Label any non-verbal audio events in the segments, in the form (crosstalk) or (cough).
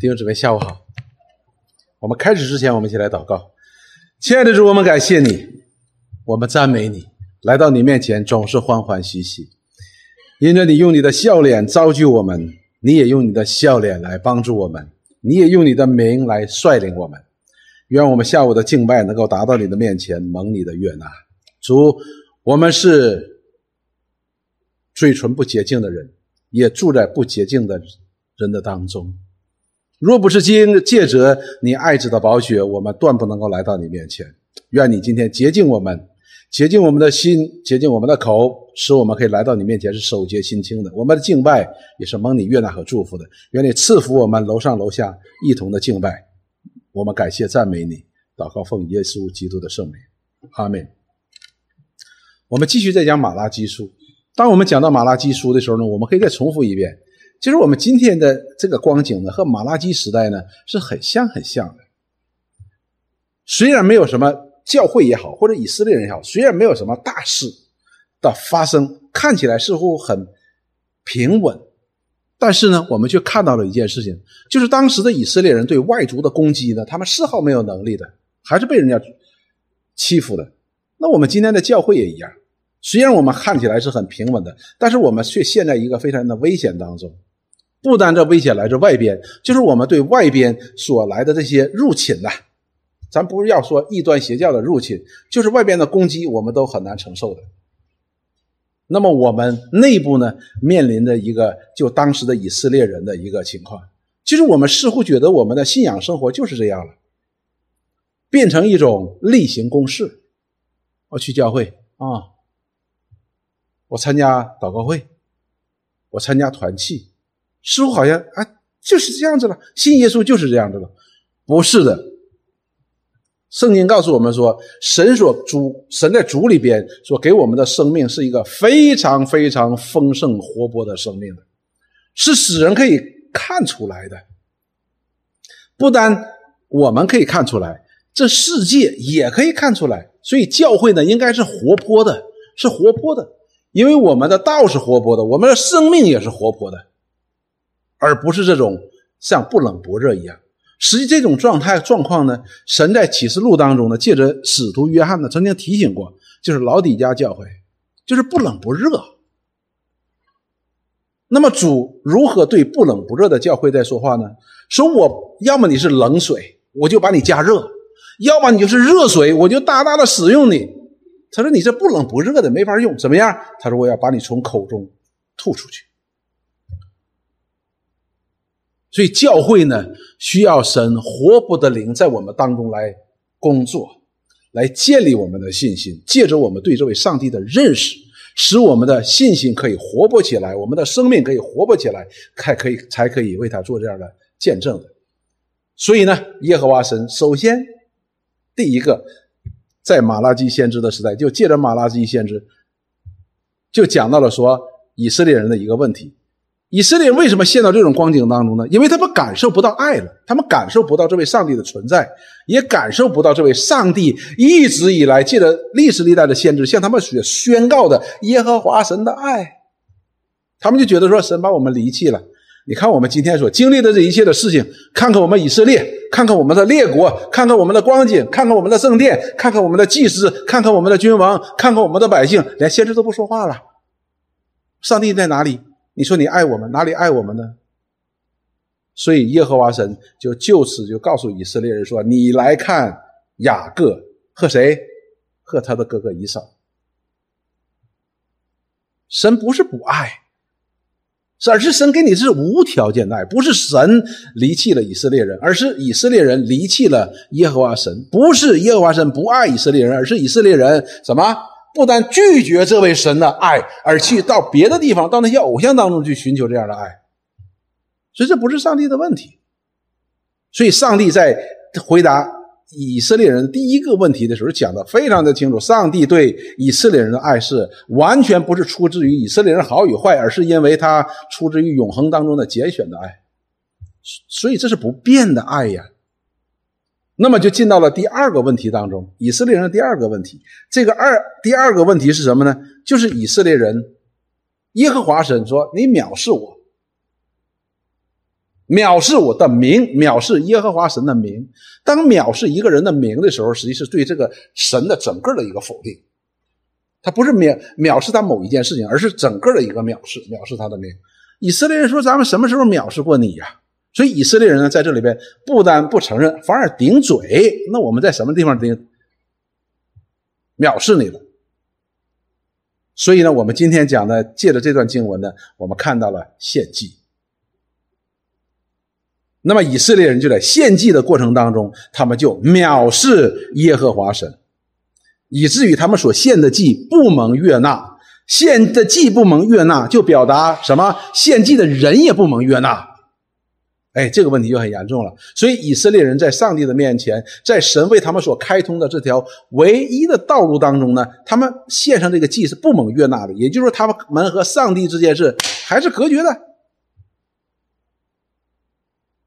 弟兄姊妹，下午好。我们开始之前，我们一起来祷告。亲爱的主，我们感谢你，我们赞美你，来到你面前总是欢欢喜喜，因着你用你的笑脸造就我们，你也用你的笑脸来帮助我们，你也用你的名来率领我们。愿我们下午的敬拜能够达到你的面前，蒙你的悦纳。主，我们是嘴唇不洁净的人，也住在不洁净的人的当中。若不是经借着你爱子的宝血，我们断不能够来到你面前。愿你今天洁净我们，洁净我们的心，洁净我们的口，使我们可以来到你面前是守洁心清的。我们的敬拜也是蒙你悦纳和祝福的。愿你赐福我们楼上楼下一同的敬拜。我们感谢赞美你，祷告奉耶稣基督的圣名，阿门。我们继续再讲马拉基书。当我们讲到马拉基书的时候呢，我们可以再重复一遍。其实我们今天的这个光景呢，和马拉基时代呢是很像很像的。虽然没有什么教会也好，或者以色列人也好，虽然没有什么大事的发生，看起来似乎很平稳，但是呢，我们却看到了一件事情，就是当时的以色列人对外族的攻击呢，他们丝毫没有能力的，还是被人家欺负的。那我们今天的教会也一样，虽然我们看起来是很平稳的，但是我们却陷在一个非常的危险当中。不单这危险来自外边，就是我们对外边所来的这些入侵呐，咱不是要说异端邪教的入侵，就是外边的攻击，我们都很难承受的。那么我们内部呢，面临的一个就当时的以色列人的一个情况，其实我们似乎觉得我们的信仰生活就是这样了，变成一种例行公事。我去教会啊，我参加祷告会，我参加团契。似乎好像啊，就是这样子了。信耶稣就是这样子了，不是的。圣经告诉我们说，神所主，神在主里边所给我们的生命是一个非常非常丰盛活泼的生命的，是使人可以看出来的。不单我们可以看出来，这世界也可以看出来。所以教会呢，应该是活泼的，是活泼的，因为我们的道是活泼的，我们的生命也是活泼的。而不是这种像不冷不热一样。实际这种状态状况呢，神在启示录当中呢，借着使徒约翰呢，曾经提醒过，就是老底家教会，就是不冷不热。那么主如何对不冷不热的教会在说话呢？说我要么你是冷水，我就把你加热；要么你就是热水，我就大大的使用你。他说你这不冷不热的没法用，怎么样？他说我要把你从口中吐出去。所以教会呢，需要神活泼的灵在我们当中来工作，来建立我们的信心，借着我们对这位上帝的认识，使我们的信心可以活泼起来，我们的生命可以活泼起来，才可以才可以为他做这样的见证的。所以呢，耶和华神首先第一个，在马拉基先知的时代，就借着马拉基先知，就讲到了说以色列人的一个问题。以色列人为什么陷到这种光景当中呢？因为他们感受不到爱了，他们感受不到这位上帝的存在，也感受不到这位上帝一直以来借着历史历代的先知向他们所宣告的耶和华神的爱，他们就觉得说神把我们离弃了。你看我们今天所经历的这一切的事情，看看我们以色列，看看我们的列国，看看我们的光景，看看我们的圣殿，看看我们的祭司，看看我们的君王，看看我们的百姓，连先知都不说话了。上帝在哪里？你说你爱我们，哪里爱我们呢？所以耶和华神就就此就告诉以色列人说：“你来看雅各和谁，和他的哥哥以扫。神不是不爱，而是神给你是无条件的爱，不是神离弃了以色列人，而是以色列人离弃了耶和华神。不是耶和华神不爱以色列人，而是以色列人什么？”不但拒绝这位神的爱，而去到别的地方，到那些偶像当中去寻求这样的爱，所以这不是上帝的问题。所以上帝在回答以色列人第一个问题的时候，讲的非常的清楚：上帝对以色列人的爱是完全不是出自于以色列人好与坏，而是因为他出自于永恒当中的拣选的爱。所以这是不变的爱呀。那么就进到了第二个问题当中，以色列人的第二个问题。这个二第二个问题是什么呢？就是以色列人，耶和华神说：“你藐视我。”藐视我的名，藐视耶和华神的名。当藐视一个人的名的时候，实际是对这个神的整个的一个否定。他不是藐藐视他某一件事情，而是整个的一个藐视，藐视他的名。以色列人说：“咱们什么时候藐视过你呀？”所以以色列人呢，在这里边不但不承认，反而顶嘴。那我们在什么地方顶藐视你了？所以呢，我们今天讲的，借着这段经文呢，我们看到了献祭。那么以色列人就在献祭的过程当中，他们就藐视耶和华神。以至于他们所献的祭不蒙悦纳，献的祭不蒙悦纳，就表达什么？献祭的人也不蒙悦纳。哎，这个问题就很严重了。所以以色列人在上帝的面前，在神为他们所开通的这条唯一的道路当中呢，他们献上这个祭是不蒙悦纳的。也就是说，他们和上帝之间是还是隔绝的。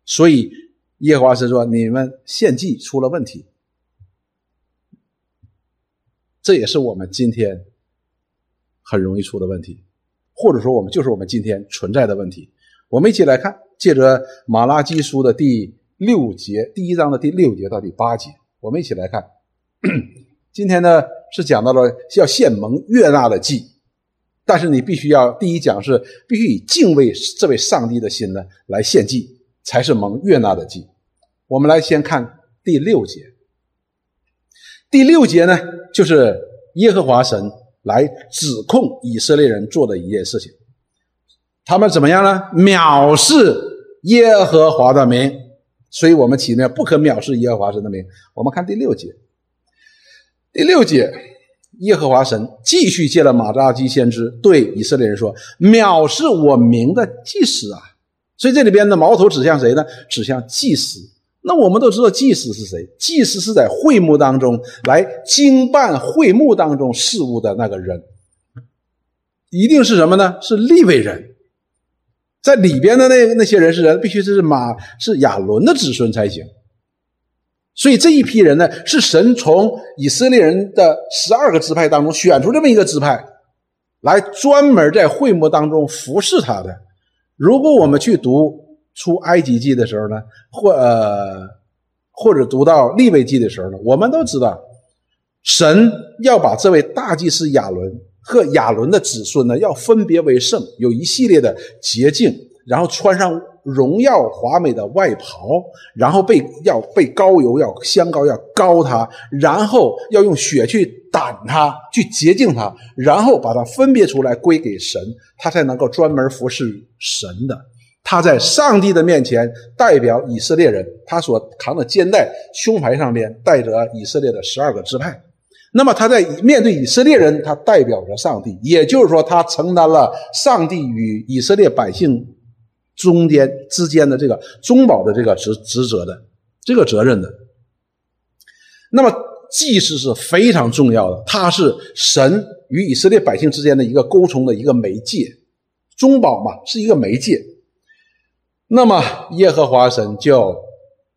所以耶和华是说：“你们献祭出了问题。”这也是我们今天很容易出的问题，或者说我们就是我们今天存在的问题。我们一起来看，借着马拉基书的第六节，第一章的第六节到第八节，我们一起来看。(clears throat) 今天呢是讲到了要献蒙悦纳的祭，但是你必须要第一讲是必须以敬畏这位上帝的心呢来献祭，才是蒙悦纳的祭。我们来先看第六节。第六节呢，就是耶和华神来指控以色列人做的一件事情。他们怎么样呢？藐视耶和华的名，所以我们起名不可藐视耶和华神的名。我们看第六节，第六节，耶和华神继续借了马扎基先知对以色列人说：“藐视我名的祭司啊！”所以这里边的矛头指向谁呢？指向祭司。那我们都知道祭司是谁？祭司是在会幕当中来经办会幕当中事务的那个人，一定是什么呢？是立位人，在里边的那那些人是人，必须是马是亚伦的子孙才行。所以这一批人呢，是神从以色列人的十二个支派当中选出这么一个支派，来专门在会幕当中服侍他的。如果我们去读。出埃及记的时候呢，或呃，或者读到利未记的时候呢，我们都知道，神要把这位大祭司亚伦和亚伦的子孙呢，要分别为圣，有一系列的洁净，然后穿上荣耀华美的外袍，然后被要被膏油，要香膏要膏他，然后要用血去掸他，去洁净他，然后把他分别出来归给神，他才能够专门服侍神的。他在上帝的面前代表以色列人，他所扛的肩带胸牌上面带着以色列的十二个支派。那么他在面对以色列人，他代表着上帝，也就是说，他承担了上帝与以色列百姓中间之间的这个中保的这个职职责的这个责任的。那么祭司是非常重要的，他是神与以色列百姓之间的一个沟通的一个媒介，中保嘛是一个媒介。那么耶和华神就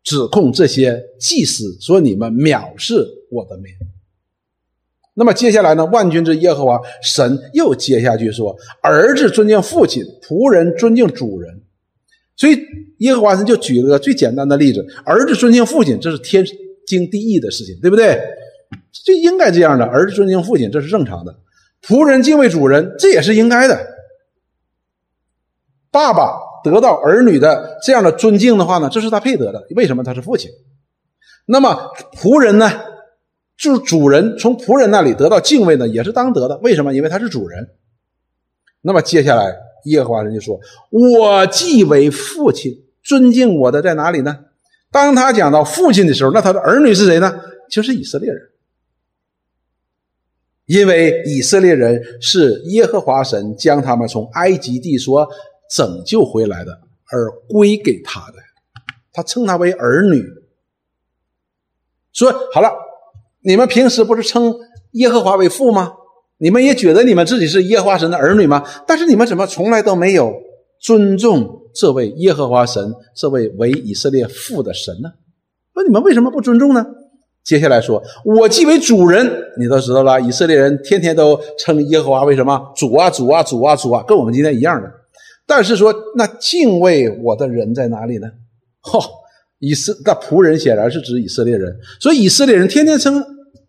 指控这些祭司说：“你们藐视我的名。”那么接下来呢？万军之耶和华神又接下去说：“儿子尊敬父亲，仆人尊敬主人。”所以耶和华神就举了个最简单的例子：儿子尊敬父亲，这是天经地义的事情，对不对？这应该这样的。儿子尊敬父亲，这是正常的；仆人敬畏主人，这也是应该的。爸爸。得到儿女的这样的尊敬的话呢，这是他配得的。为什么他是父亲？那么仆人呢？就是主人从仆人那里得到敬畏呢，也是当得的。为什么？因为他是主人。那么接下来耶和华人就说：“我既为父亲，尊敬我的在哪里呢？”当他讲到父亲的时候，那他的儿女是谁呢？就是以色列人，因为以色列人是耶和华神将他们从埃及地所。拯救回来的，而归给他的，他称他为儿女。说好了，你们平时不是称耶和华为父吗？你们也觉得你们自己是耶和华神的儿女吗？但是你们怎么从来都没有尊重这位耶和华神，这位为以色列父的神呢？那你们为什么不尊重呢？接下来说，我既为主人，你都知道了，以色列人天天都称耶和华为什么主啊主啊主啊主啊，跟我们今天一样的。但是说那敬畏我的人在哪里呢？嚯，(laughs) 以色那仆人显然是指以色列人，所以以色列人天天称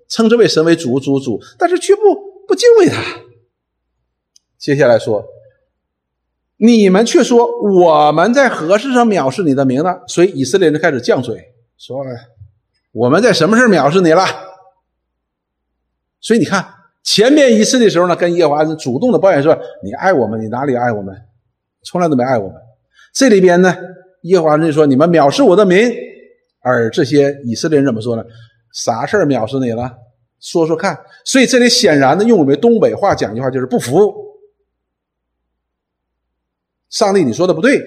称之为神为主主主，但是却不不敬畏他。接下来说，你们却说我们在何事上藐视你的名呢？所以以色列人开始犟嘴，说我们在什么事藐视你了？所以你看，前面一次的时候呢，跟耶和华主动的抱怨说：“你爱我们，你哪里爱我们？从来都没爱我们。”这里边呢，耶和华就说：“你们藐视我的名。”而这些以色列人怎么说呢？啥事儿藐视你了？说说看。所以这里显然的，用我们东北话讲句话，就是不服。上帝，你说的不对。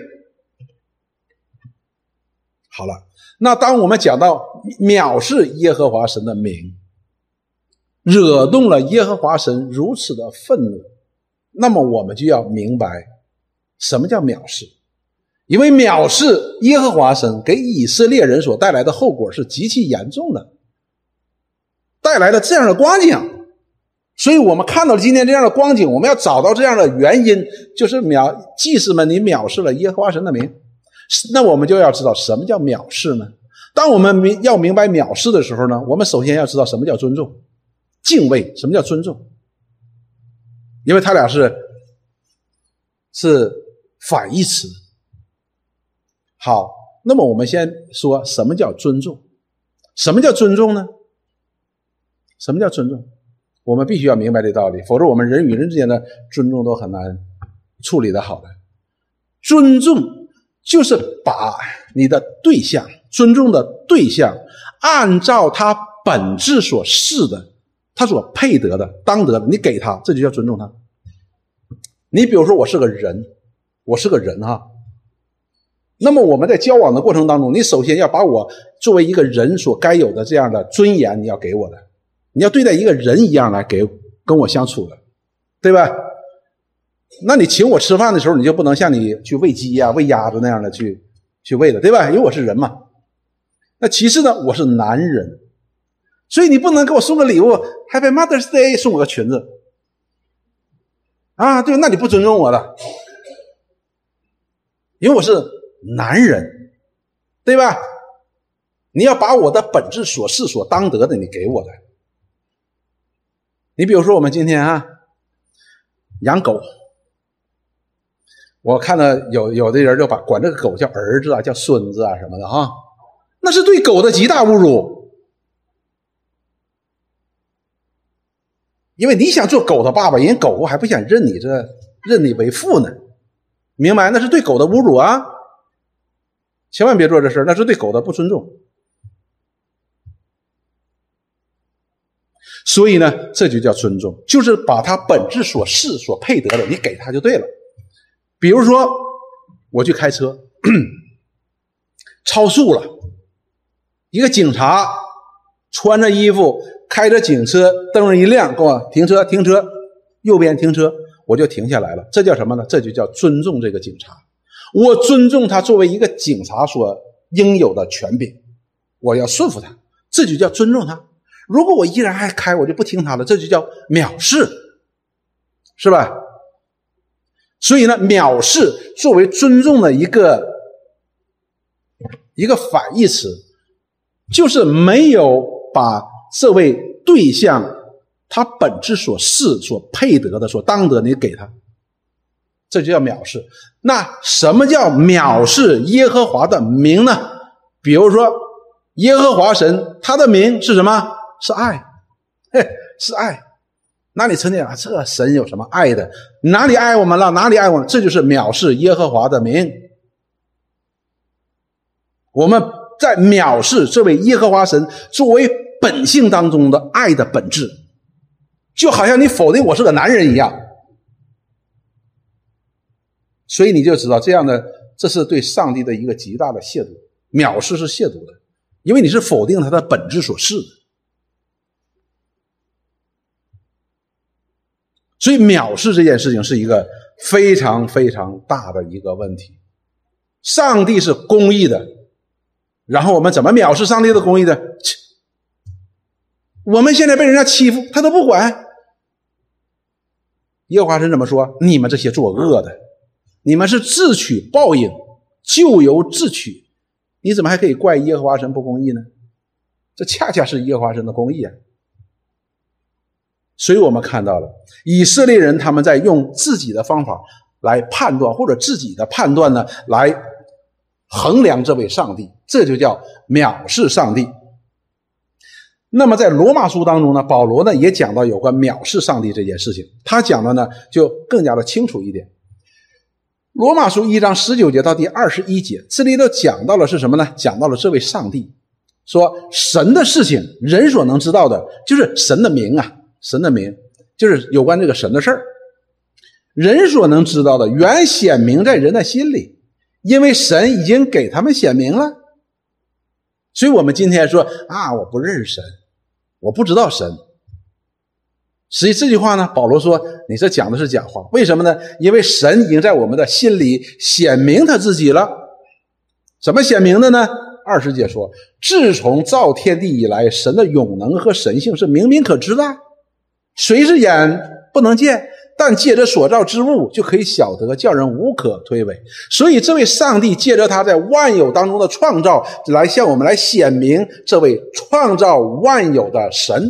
好了，那当我们讲到藐视耶和华神的名。惹动了耶和华神如此的愤怒，那么我们就要明白什么叫藐视，因为藐视耶和华神给以色列人所带来的后果是极其严重的，带来了这样的光景，所以我们看到今天这样的光景，我们要找到这样的原因，就是藐祭司们你藐视了耶和华神的名，那我们就要知道什么叫藐视呢？当我们明要明白藐视的时候呢，我们首先要知道什么叫尊重。敬畏，什么叫尊重？因为他俩是是反义词。好，那么我们先说什么叫尊重？什么叫尊重呢？什么叫尊重？我们必须要明白这道理，否则我们人与人之间的尊重都很难处理的好的。尊重就是把你的对象，尊重的对象，按照他本质所示的。他所配得的、当得的，你给他，这就叫尊重他。你比如说，我是个人，我是个人哈。那么我们在交往的过程当中，你首先要把我作为一个人所该有的这样的尊严，你要给我的，你要对待一个人一样来给跟我相处的，对吧？那你请我吃饭的时候，你就不能像你去喂鸡呀、喂鸭子那样的去去喂的，对吧？因为我是人嘛。那其次呢，我是男人。所以你不能给我送个礼物，Happy Mother's Day，送我个裙子，啊，对，那你不尊重我了，因为我是男人，对吧？你要把我的本质所示所当得的，你给我的。你比如说，我们今天啊，养狗，我看到有有的人就把管这个狗叫儿子啊，叫孙子啊什么的哈，那是对狗的极大侮辱。因为你想做狗的爸爸，人狗狗还不想认你这认你为父呢，明白？那是对狗的侮辱啊！千万别做这事那是对狗的不尊重。所以呢，这就叫尊重，就是把他本质所是所配得的，你给他就对了。比如说，我去开车，超速了，一个警察穿着衣服。开着警车，灯一亮，给我停车，停车，右边停车，我就停下来了。这叫什么呢？这就叫尊重这个警察。我尊重他作为一个警察所应有的权柄，我要顺服他，这就叫尊重他。如果我依然还开，我就不听他的，这就叫藐视，是吧？所以呢，藐视作为尊重的一个一个反义词，就是没有把。这位对象，他本质所示、所配得的、所当得，你给他，这就叫藐视。那什么叫藐视耶和华的名呢？比如说，耶和华神，他的名是什么？是爱，嘿，是爱。那你曾经啊，这神有什么爱的？哪里爱我们了？哪里爱我们？这就是藐视耶和华的名。我们在藐视这位耶和华神作为。本性当中的爱的本质，就好像你否定我是个男人一样，所以你就知道这样的，这是对上帝的一个极大的亵渎，藐视是亵渎的，因为你是否定他的本质所示的，所以藐视这件事情是一个非常非常大的一个问题。上帝是公义的，然后我们怎么藐视上帝的公义的？我们现在被人家欺负，他都不管。耶和华神怎么说？你们这些作恶的，你们是自取报应，咎由自取。你怎么还可以怪耶和华神不公义呢？这恰恰是耶和华神的公义啊！所以我们看到了以色列人他们在用自己的方法来判断，或者自己的判断呢，来衡量这位上帝，这就叫藐视上帝。那么在罗马书当中呢，保罗呢也讲到有关藐视上帝这件事情，他讲的呢就更加的清楚一点。罗马书一章十九节到第二十一节，这里头讲到了是什么呢？讲到了这位上帝，说神的事情，人所能知道的，就是神的名啊，神的名，就是有关这个神的事儿。人所能知道的，原显明在人的心里，因为神已经给他们显明了。所以，我们今天说啊，我不认识神，我不知道神。实际这句话呢，保罗说：“你这讲的是假话。为什么呢？因为神已经在我们的心里显明他自己了。怎么显明的呢？二师姐说：自从造天地以来，神的永能和神性是明明可知的。谁是眼不能见，但借着所造之物就可以晓得，叫人无可推诿。所以，这位上帝借着他在万有当中的创造，来向我们来显明这位创造万有的神。”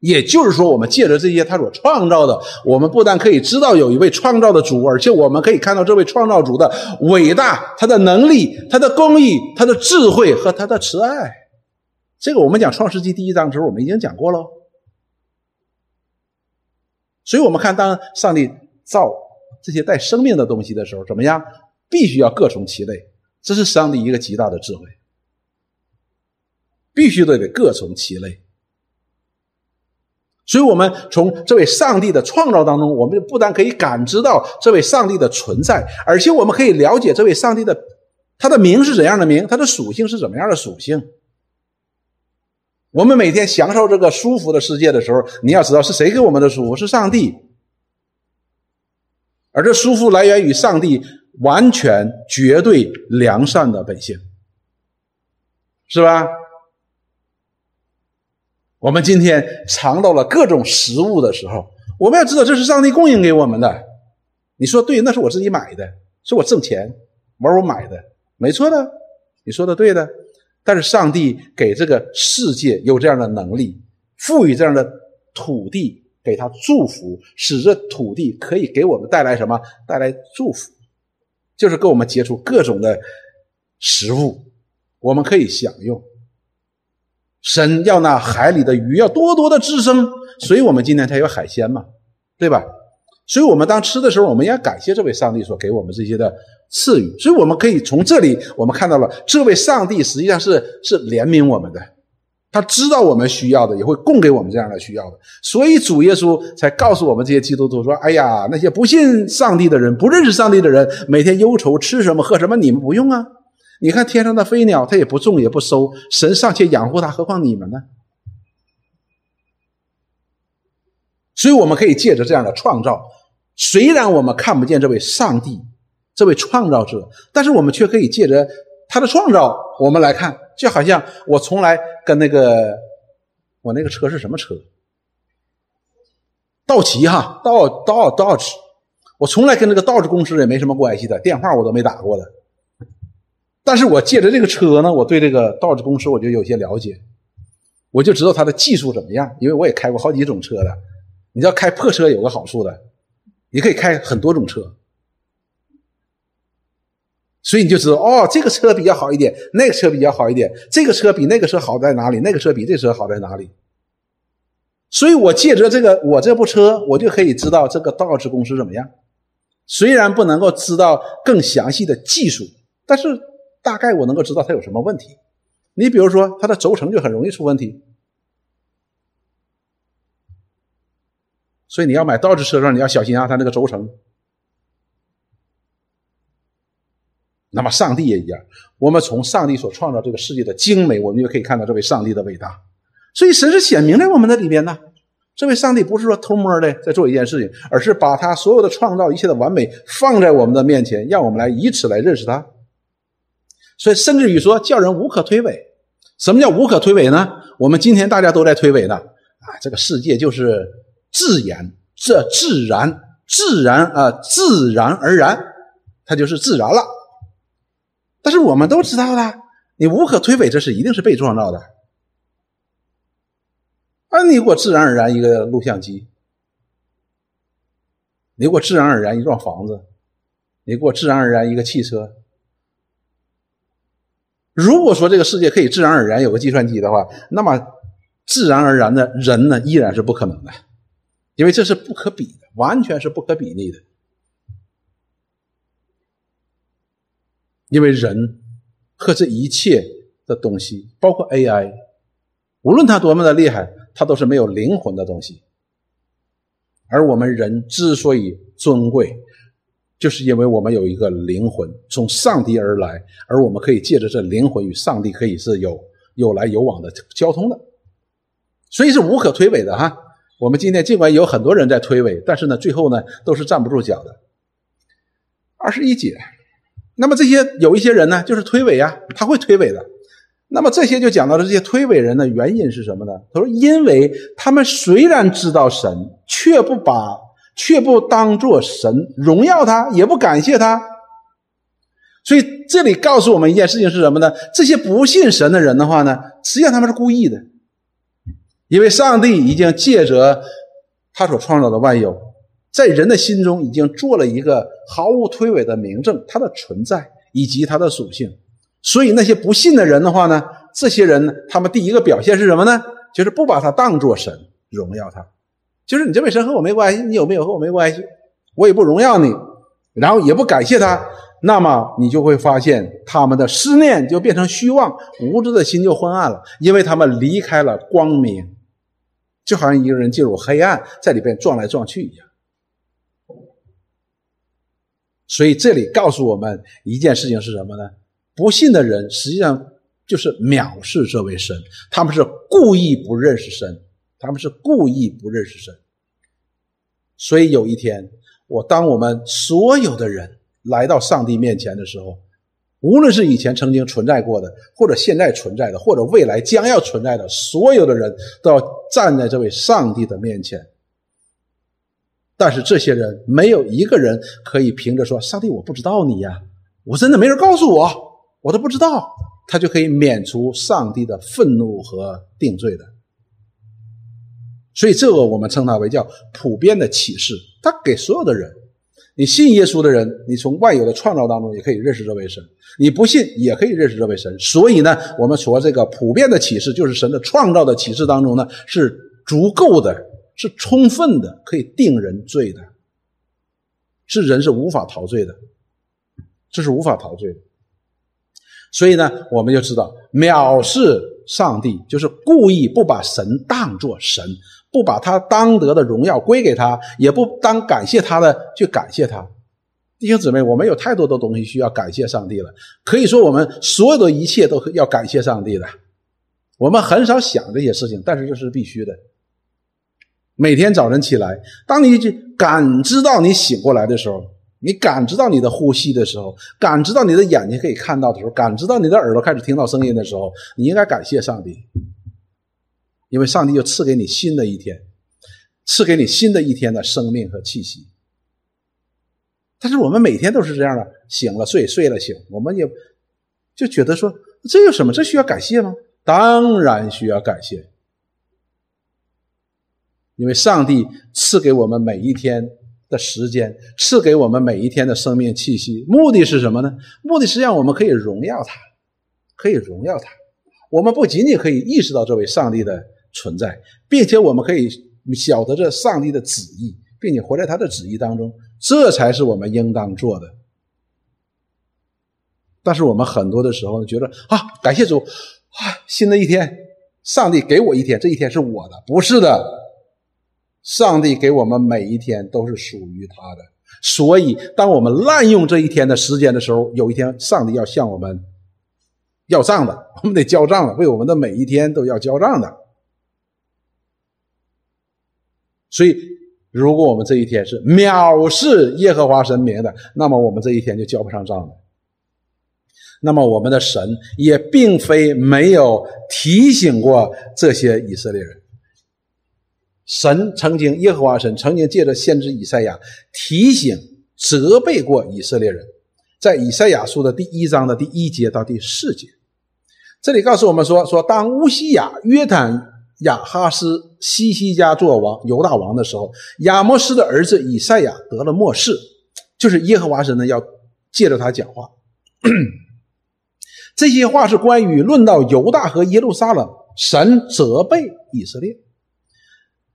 也就是说，我们借着这些他所创造的，我们不但可以知道有一位创造的主，而且我们可以看到这位创造主的伟大、他的能力、他的公义、他的智慧和他的慈爱。这个我们讲创世纪第一章的时候，我们已经讲过喽。所以，我们看当上帝造这些带生命的东西的时候，怎么样？必须要各从其类，这是上帝一个极大的智慧，必须得得各从其类。所以，我们从这位上帝的创造当中，我们不但可以感知到这位上帝的存在，而且我们可以了解这位上帝的他的名是怎样的名，他的属性是怎么样的属性。我们每天享受这个舒服的世界的时候，你要知道是谁给我们的舒服？是上帝。而这舒服来源于上帝完全、绝对良善的本性，是吧？我们今天尝到了各种食物的时候，我们要知道这是上帝供应给我们的。你说对，那是我自己买的，是我挣钱玩我买的，没错的，你说的对的。但是上帝给这个世界有这样的能力，赋予这样的土地给他祝福，使这土地可以给我们带来什么？带来祝福，就是给我们结出各种的食物，我们可以享用。神要那海里的鱼要多多的滋生，所以我们今天才有海鲜嘛，对吧？所以我们当吃的时候，我们要感谢这位上帝所给我们这些的赐予。所以我们可以从这里，我们看到了这位上帝实际上是是怜悯我们的，他知道我们需要的，也会供给我们这样的需要的。所以主耶稣才告诉我们这些基督徒说：“哎呀，那些不信上帝的人，不认识上帝的人，每天忧愁吃什么喝什么，你们不用啊。”你看天上的飞鸟，它也不种也不收，神尚且养活它，何况你们呢？所以我们可以借着这样的创造，虽然我们看不见这位上帝，这位创造者，但是我们却可以借着他的创造，我们来看，就好像我从来跟那个我那个车是什么车？道奇哈，道道道奇，我从来跟那个道奇公司也没什么关系的，电话我都没打过的。但是我借着这个车呢，我对这个道志公司我就有些了解，我就知道它的技术怎么样，因为我也开过好几种车的。你知道开破车有个好处的，你可以开很多种车，所以你就知道哦，这个车比较好一点，那个车比较好一点，这个车比那个车好在哪里，那个车比这车好在哪里。所以我借着这个我这部车，我就可以知道这个道志公司怎么样。虽然不能够知道更详细的技术，但是。大概我能够知道它有什么问题，你比如说它的轴承就很容易出问题，所以你要买倒置车上你要小心啊，它那个轴承。那么上帝也一样，我们从上帝所创造这个世界的精美，我们就可以看到这位上帝的伟大。所以神是显明在我们的里边呢。这位上帝不是说偷摸的在做一件事情，而是把他所有的创造一切的完美放在我们的面前，让我们来以此来认识他。所以，甚至于说叫人无可推诿。什么叫无可推诿呢？我们今天大家都在推诿的啊，这个世界就是自然，这自然，自然啊，自然而然。它就是自然了。但是我们都知道的，你无可推诿，这是一定是被创造的。啊，你给我自然而然一个录像机，你给我自然而然一幢房子，你给我自然而然一个汽车。如果说这个世界可以自然而然有个计算机的话，那么自然而然的人呢，依然是不可能的，因为这是不可比的，完全是不可比拟的。因为人和这一切的东西，包括 AI，无论它多么的厉害，它都是没有灵魂的东西。而我们人之所以尊贵，就是因为我们有一个灵魂从上帝而来，而我们可以借着这灵魂与上帝可以是有有来有往的交通的，所以是无可推诿的哈。我们今天尽管有很多人在推诿，但是呢，最后呢都是站不住脚的。二十一节，那么这些有一些人呢，就是推诿啊，他会推诿的。那么这些就讲到了这些推诿人的原因是什么呢？他说，因为他们虽然知道神，却不把。却不当作神荣耀他，也不感谢他。所以这里告诉我们一件事情是什么呢？这些不信神的人的话呢，实际上他们是故意的，因为上帝已经借着他所创造的万有，在人的心中已经做了一个毫无推诿的明证，它的存在以及它的属性。所以那些不信的人的话呢，这些人他们第一个表现是什么呢？就是不把他当作神荣耀他。就是你这位神和我没关系，你有没有和我没关系，我也不荣耀你，然后也不感谢他，那么你就会发现他们的思念就变成虚妄，无知的心就昏暗了，因为他们离开了光明，就好像一个人进入黑暗，在里边撞来撞去一样。所以这里告诉我们一件事情是什么呢？不信的人实际上就是藐视这位神，他们是故意不认识神。他们是故意不认识神，所以有一天，我当我们所有的人来到上帝面前的时候，无论是以前曾经存在过的，或者现在存在的，或者未来将要存在的，所有的人都要站在这位上帝的面前。但是这些人没有一个人可以凭着说：“上帝，我不知道你呀，我真的没人告诉我，我都不知道。”他就可以免除上帝的愤怒和定罪的。所以，这个我们称它为叫普遍的启示，它给所有的人。你信耶稣的人，你从万有的创造当中也可以认识这位神；你不信也可以认识这位神。所以呢，我们说这个普遍的启示，就是神的创造的启示当中呢，是足够的，是充分的，可以定人罪的，是人是无法陶醉的，这是无法陶醉的。所以呢，我们就知道藐视上帝，就是故意不把神当作神。不把他当得的荣耀归给他，也不当感谢他的去感谢他，弟兄姊妹，我们有太多的东西需要感谢上帝了。可以说，我们所有的一切都要感谢上帝的。我们很少想这些事情，但是这是必须的。每天早晨起来，当你感知到你醒过来的时候，你感知到你的呼吸的时候，感知到你的眼睛可以看到的时候，感知到你的耳朵开始听到声音的时候，你应该感谢上帝。因为上帝就赐给你新的一天，赐给你新的一天的生命和气息。但是我们每天都是这样的，醒了睡，睡了醒，我们也就觉得说这有什么？这需要感谢吗？当然需要感谢，因为上帝赐给我们每一天的时间，赐给我们每一天的生命气息，目的是什么呢？目的是让我们可以荣耀他，可以荣耀他。我们不仅仅可以意识到这位上帝的。存在，并且我们可以晓得这上帝的旨意，并且活在他的旨意当中，这才是我们应当做的。但是我们很多的时候觉得啊，感谢主啊，新的一天，上帝给我一天，这一天是我的，不是的，上帝给我们每一天都是属于他的。所以，当我们滥用这一天的时间的时候，有一天上帝要向我们要账的，我们得交账的，为我们的每一天都要交账的。所以，如果我们这一天是藐视耶和华神明的，那么我们这一天就交不上账了。那么，我们的神也并非没有提醒过这些以色列人。神曾经，耶和华神曾经借着先知以赛亚提醒、责备过以色列人，在以赛亚书的第一章的第一节到第四节，这里告诉我们说：说当乌西亚、约坦、亚哈斯、西西家做王、犹大王的时候，亚摩斯的儿子以赛亚得了末世，就是耶和华神呢要借着他讲话。(clears throat) 这些话是关于论到犹大和耶路撒冷，神责备以色列，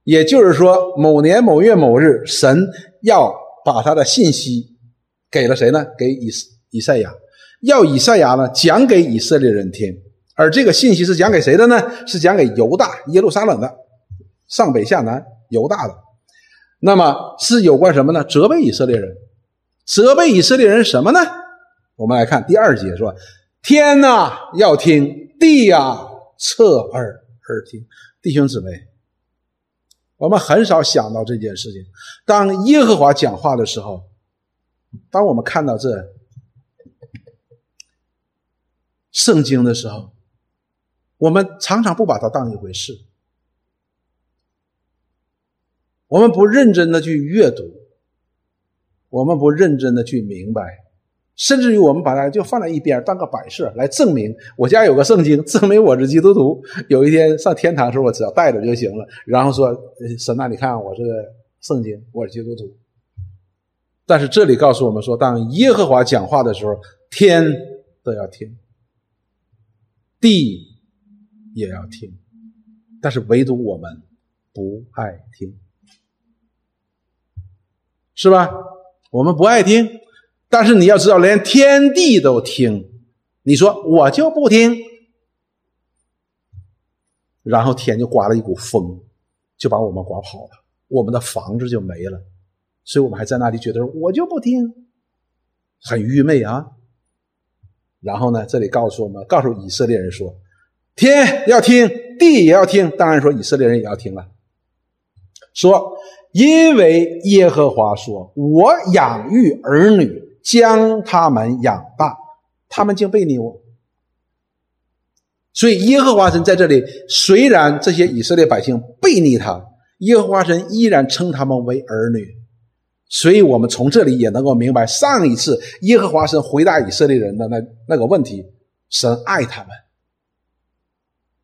也就是说，某年某月某日，神要把他的信息给了谁呢？给以以赛亚，要以赛亚呢讲给以色列人听，而这个信息是讲给谁的呢？是讲给犹大、耶路撒冷的，上北下南，犹大的。那么是有关什么呢？责备以色列人，责备以色列人什么呢？我们来看第二节说。天呐，要听；地呀，侧耳而听。弟兄姊妹，我们很少想到这件事情。当耶和华讲话的时候，当我们看到这圣经的时候，我们常常不把它当一回事，我们不认真的去阅读，我们不认真的去明白。甚至于我们把它就放在一边当个摆设来证明我家有个圣经，证明我是基督徒。有一天上天堂的时候，我只要带着就行了。然后说神啊，你看我这个圣经，我是基督徒。但是这里告诉我们说，当耶和华讲话的时候，天都要听，地也要听，但是唯独我们不爱听，是吧？我们不爱听。但是你要知道，连天地都听，你说我就不听，然后天就刮了一股风，就把我们刮跑了，我们的房子就没了，所以我们还在那里觉得我就不听，很愚昧啊。然后呢，这里告诉我们，告诉以色列人说，天要听，地也要听，当然说以色列人也要听了，说因为耶和华说，我养育儿女。将他们养大，他们竟背逆我。所以耶和华神在这里，虽然这些以色列百姓背逆他，耶和华神依然称他们为儿女。所以我们从这里也能够明白，上一次耶和华神回答以色列人的那那个问题：神爱他们。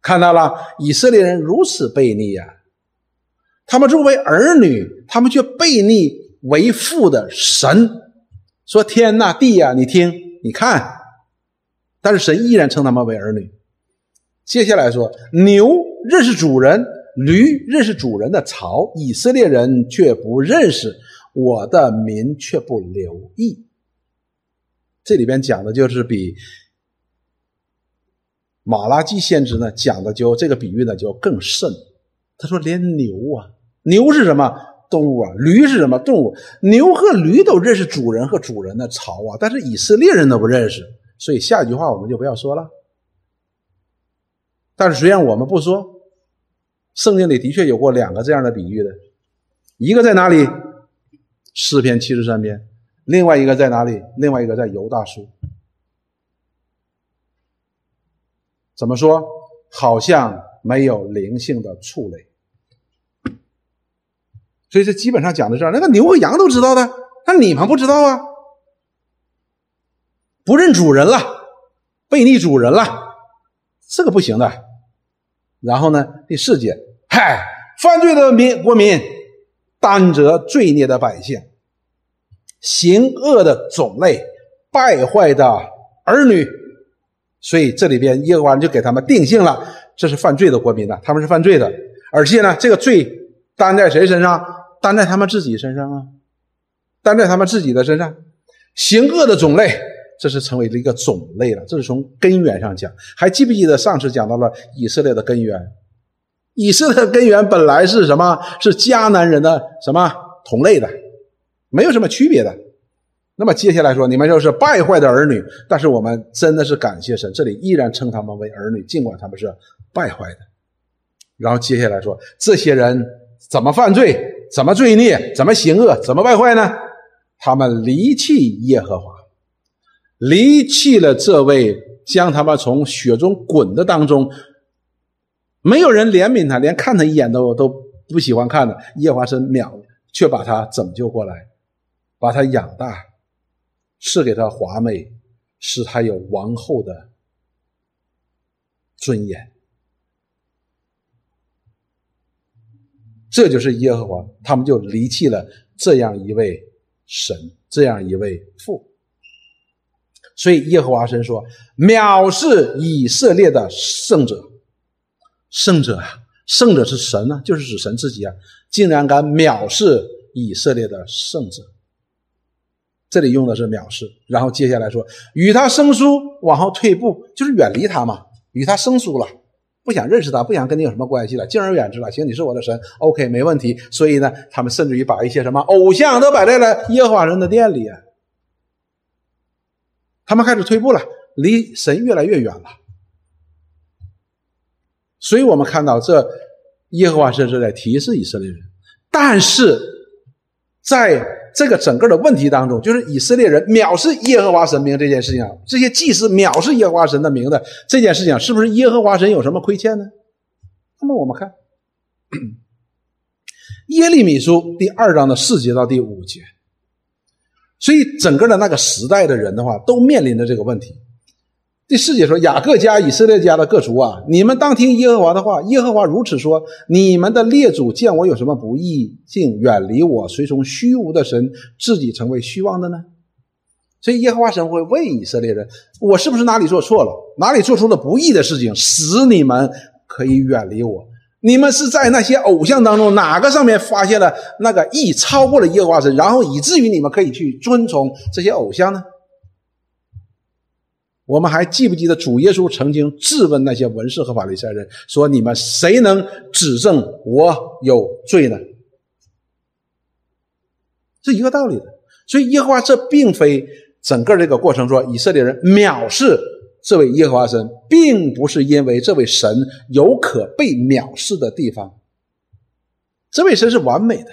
看到了，以色列人如此悖逆呀，他们作为儿女，他们却悖逆为父的神。说天呐地呀，你听你看，但是神依然称他们为儿女。接下来说，牛认识主人，驴认识主人的槽，以色列人却不认识，我的民却不留意。这里边讲的就是比马拉基先知呢讲的就这个比喻呢就更甚。他说连牛啊，牛是什么？动物啊，驴是什么动物？牛和驴都认识主人和主人的槽啊，但是以色列人都不认识，所以下一句话我们就不要说了。但是虽然我们不说，圣经里的确有过两个这样的比喻的，一个在哪里？诗篇七十三篇，另外一个在哪里？另外一个在犹大书。怎么说？好像没有灵性的畜类。所以这基本上讲的是那个牛和羊都知道的，那你们不知道啊？不认主人了，背逆主人了，这个不行的。然后呢，第四节，嗨，犯罪的民国民，担责罪孽的百姓，行恶的种类，败坏的儿女。所以这里边耶和华就给他们定性了，这是犯罪的国民呐，他们是犯罪的，而且呢，这个罪担在谁身上？担在他们自己身上啊，担在他们自己的身上，行恶的种类，这是成为了一个种类了。这是从根源上讲。还记不记得上次讲到了以色列的根源？以色列的根源本来是什么？是迦南人的什么同类的，没有什么区别的。那么接下来说，你们就是败坏的儿女。但是我们真的是感谢神，这里依然称他们为儿女，尽管他们是败坏的。然后接下来说，这些人怎么犯罪？怎么罪孽？怎么行恶？怎么败坏呢？他们离弃耶和华，离弃了这位将他们从雪中滚的当中，没有人怜悯他，连看他一眼都都不喜欢看的耶和华神秒，却把他拯救过来，把他养大。赐给他华美，使他有王后的尊严。这就是耶和华，他们就离弃了这样一位神，这样一位父。所以耶和华神说：“藐视以色列的圣者，圣者啊，圣者是神呢，就是指神自己啊，竟然敢藐视以色列的圣者。”这里用的是藐视，然后接下来说与他生疏，往后退步，就是远离他嘛，与他生疏了。不想认识他，不想跟你有什么关系了，敬而远之了。行，你是我的神，OK，没问题。所以呢，他们甚至于把一些什么偶像都摆在了耶和华人的殿里。他们开始退步了，离神越来越远了。所以我们看到这耶和华神是在提示以色列人，但是在。这个整个的问题当中，就是以色列人藐视耶和华神明这件事情，这些祭司藐视耶和华神的名的这件事情，是不是耶和华神有什么亏欠呢？那么我们看耶利米书第二章的四节到第五节，所以整个的那个时代的人的话，都面临着这个问题。第四节说：“雅各家、以色列家的各族啊，你们当听耶和华的话。耶和华如此说：你们的列祖见我有什么不义，竟远离我，随从虚无的神，自己成为虚妄的呢？所以耶和华神会问以色列人：我是不是哪里做错了？哪里做出了不义的事情，使你们可以远离我？你们是在那些偶像当中哪个上面发现了那个义超过了耶和华神，然后以至于你们可以去遵从这些偶像呢？”我们还记不记得主耶稣曾经质问那些文士和法利赛人说：“你们谁能指证我有罪呢？”是一个道理的。所以耶和华这并非整个这个过程说以色列人藐视这位耶和华神，并不是因为这位神有可被藐视的地方。这位神是完美的，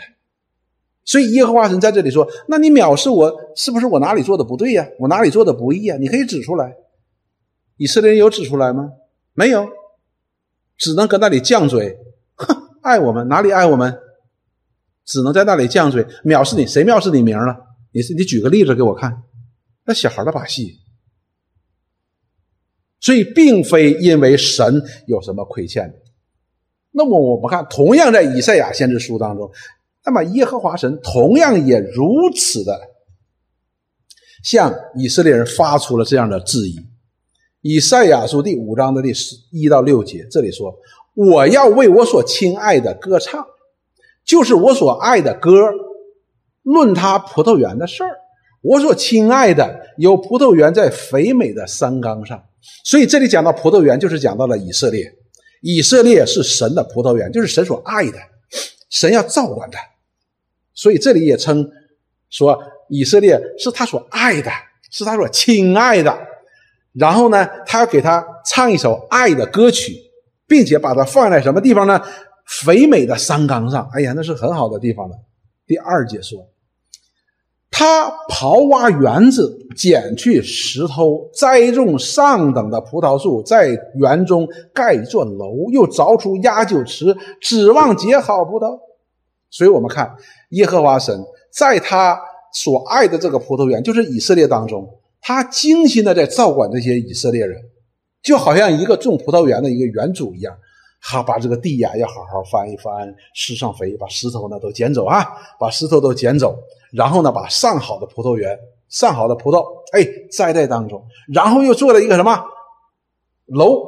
所以耶和华神在这里说：“那你藐视我，是不是我哪里做的不对呀？我哪里做的不义呀？你可以指出来。”以色列人有指出来吗？没有，只能搁那里犟嘴。哼，爱我们哪里爱我们？只能在那里犟嘴，藐视你。谁藐视你名了？你是你举个例子给我看。那小孩的把戏。所以，并非因为神有什么亏欠的。那么，我们看，同样在以赛亚先知书当中，那么耶和华神同样也如此的向以色列人发出了这样的质疑。以赛亚书第五章的第十一到六节，这里说：“我要为我所亲爱的歌唱，就是我所爱的歌，论他葡萄园的事儿。我所亲爱的有葡萄园在肥美的山冈上。所以这里讲到葡萄园，就是讲到了以色列。以色列是神的葡萄园，就是神所爱的，神要照管的。所以这里也称说以色列是他所爱的，是他所亲爱的。”然后呢，他要给他唱一首爱的歌曲，并且把它放在什么地方呢？肥美的山冈上。哎呀，那是很好的地方了。第二节说，他刨挖园子，捡去石头，栽种上等的葡萄树，在园中盖一座楼，又凿出压酒池，指望结好葡萄。所以我们看耶和华神在他所爱的这个葡萄园，就是以色列当中。他精心的在照管这些以色列人，就好像一个种葡萄园的一个园主一样，哈，把这个地呀要好好翻一翻，施上肥，把石头呢都捡走啊，把石头都捡走，然后呢把上好的葡萄园、上好的葡萄，哎，栽在当中，然后又做了一个什么？楼，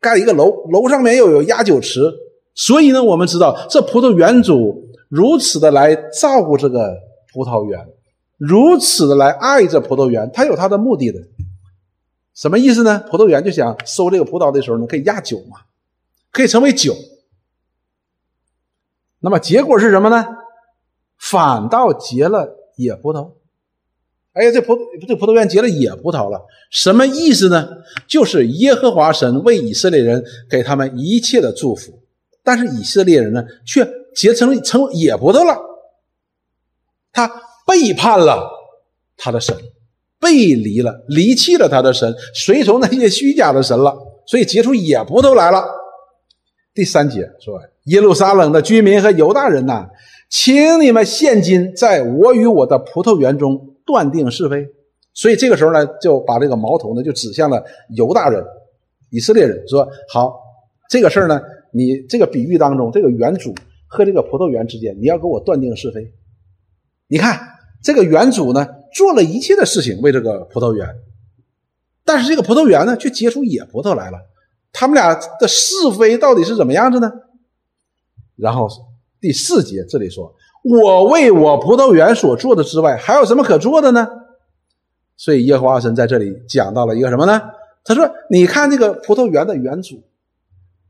盖了一个楼，楼上面又有压酒池，所以呢，我们知道这葡萄园主如此的来照顾这个葡萄园。如此的来爱这葡萄园，他有他的目的的，什么意思呢？葡萄园就想收这个葡萄的时候呢，可以压酒嘛，可以成为酒。那么结果是什么呢？反倒结了野葡萄。哎呀，这葡这葡萄园结了野葡萄了，什么意思呢？就是耶和华神为以色列人给他们一切的祝福，但是以色列人呢，却结成成野葡萄了。他。背叛了他的神，背离了、离弃了他的神，随从那些虚假的神了，所以结出野葡萄来了。第三节说：“耶路撒冷的居民和犹大人呐，请你们现今在我与我的葡萄园中断定是非。”所以这个时候呢，就把这个矛头呢就指向了犹大人、以色列人，说：“好，这个事儿呢，你这个比喻当中，这个园主和这个葡萄园之间，你要给我断定是非。你看这个园主呢，做了一切的事情为这个葡萄园，但是这个葡萄园呢，却结出野葡萄来了。他们俩的是非到底是怎么样子呢？然后第四节这里说：“我为我葡萄园所做的之外，还有什么可做的呢？”所以耶和华神在这里讲到了一个什么呢？他说：“你看这个葡萄园的园主，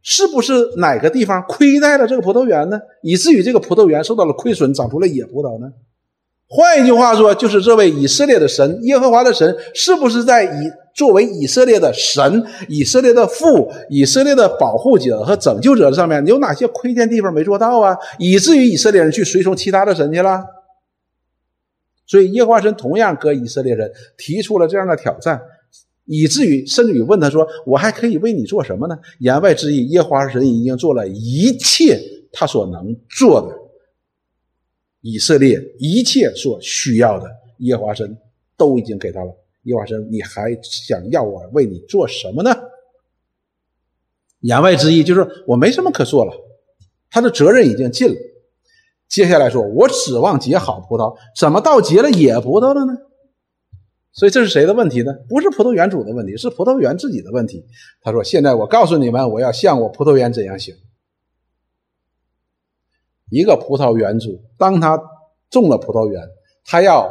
是不是哪个地方亏待了这个葡萄园呢？以至于这个葡萄园受到了亏损，长出了野葡萄呢？换一句话说，就是这位以色列的神耶和华的神，是不是在以作为以色列的神、以色列的父、以色列的保护者和拯救者上面，有哪些亏欠地方没做到啊？以至于以色列人去随从其他的神去了？”所以耶和华神同样跟以色列人提出了这样的挑战，以至于甚至于问他说：“我还可以为你做什么呢？”言外之意，耶和华神已经做了一切他所能做的，以色列一切所需要的，耶和华神都已经给他了。耶和华神，你还想要我为你做什么呢？言外之意就是我没什么可做了，他的责任已经尽了。接下来说，我指望结好葡萄，怎么到结了野葡萄了呢？所以这是谁的问题呢？不是葡萄园主的问题，是葡萄园自己的问题。他说：“现在我告诉你们，我要像我葡萄园怎样行。一个葡萄园主，当他种了葡萄园，他要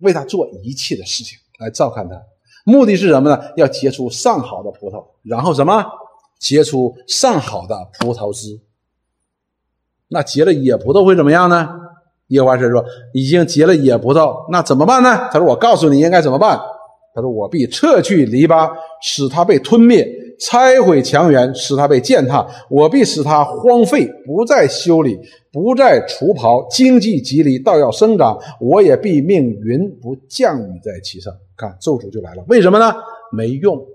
为他做一切的事情来照看他，目的是什么呢？要结出上好的葡萄，然后什么？结出上好的葡萄汁。”那结了野葡萄会怎么样呢？耶和华神说：“已经结了野葡萄，那怎么办呢？”他说：“我告诉你应该怎么办。”他说：“我必撤去篱笆，使它被吞灭；拆毁墙垣，使它被践踏。我必使它荒废，不再修理，不再除刨。经济吉利，倒要生长。我也必命云不降雨在其上。看咒诅就来了。为什么呢？没用，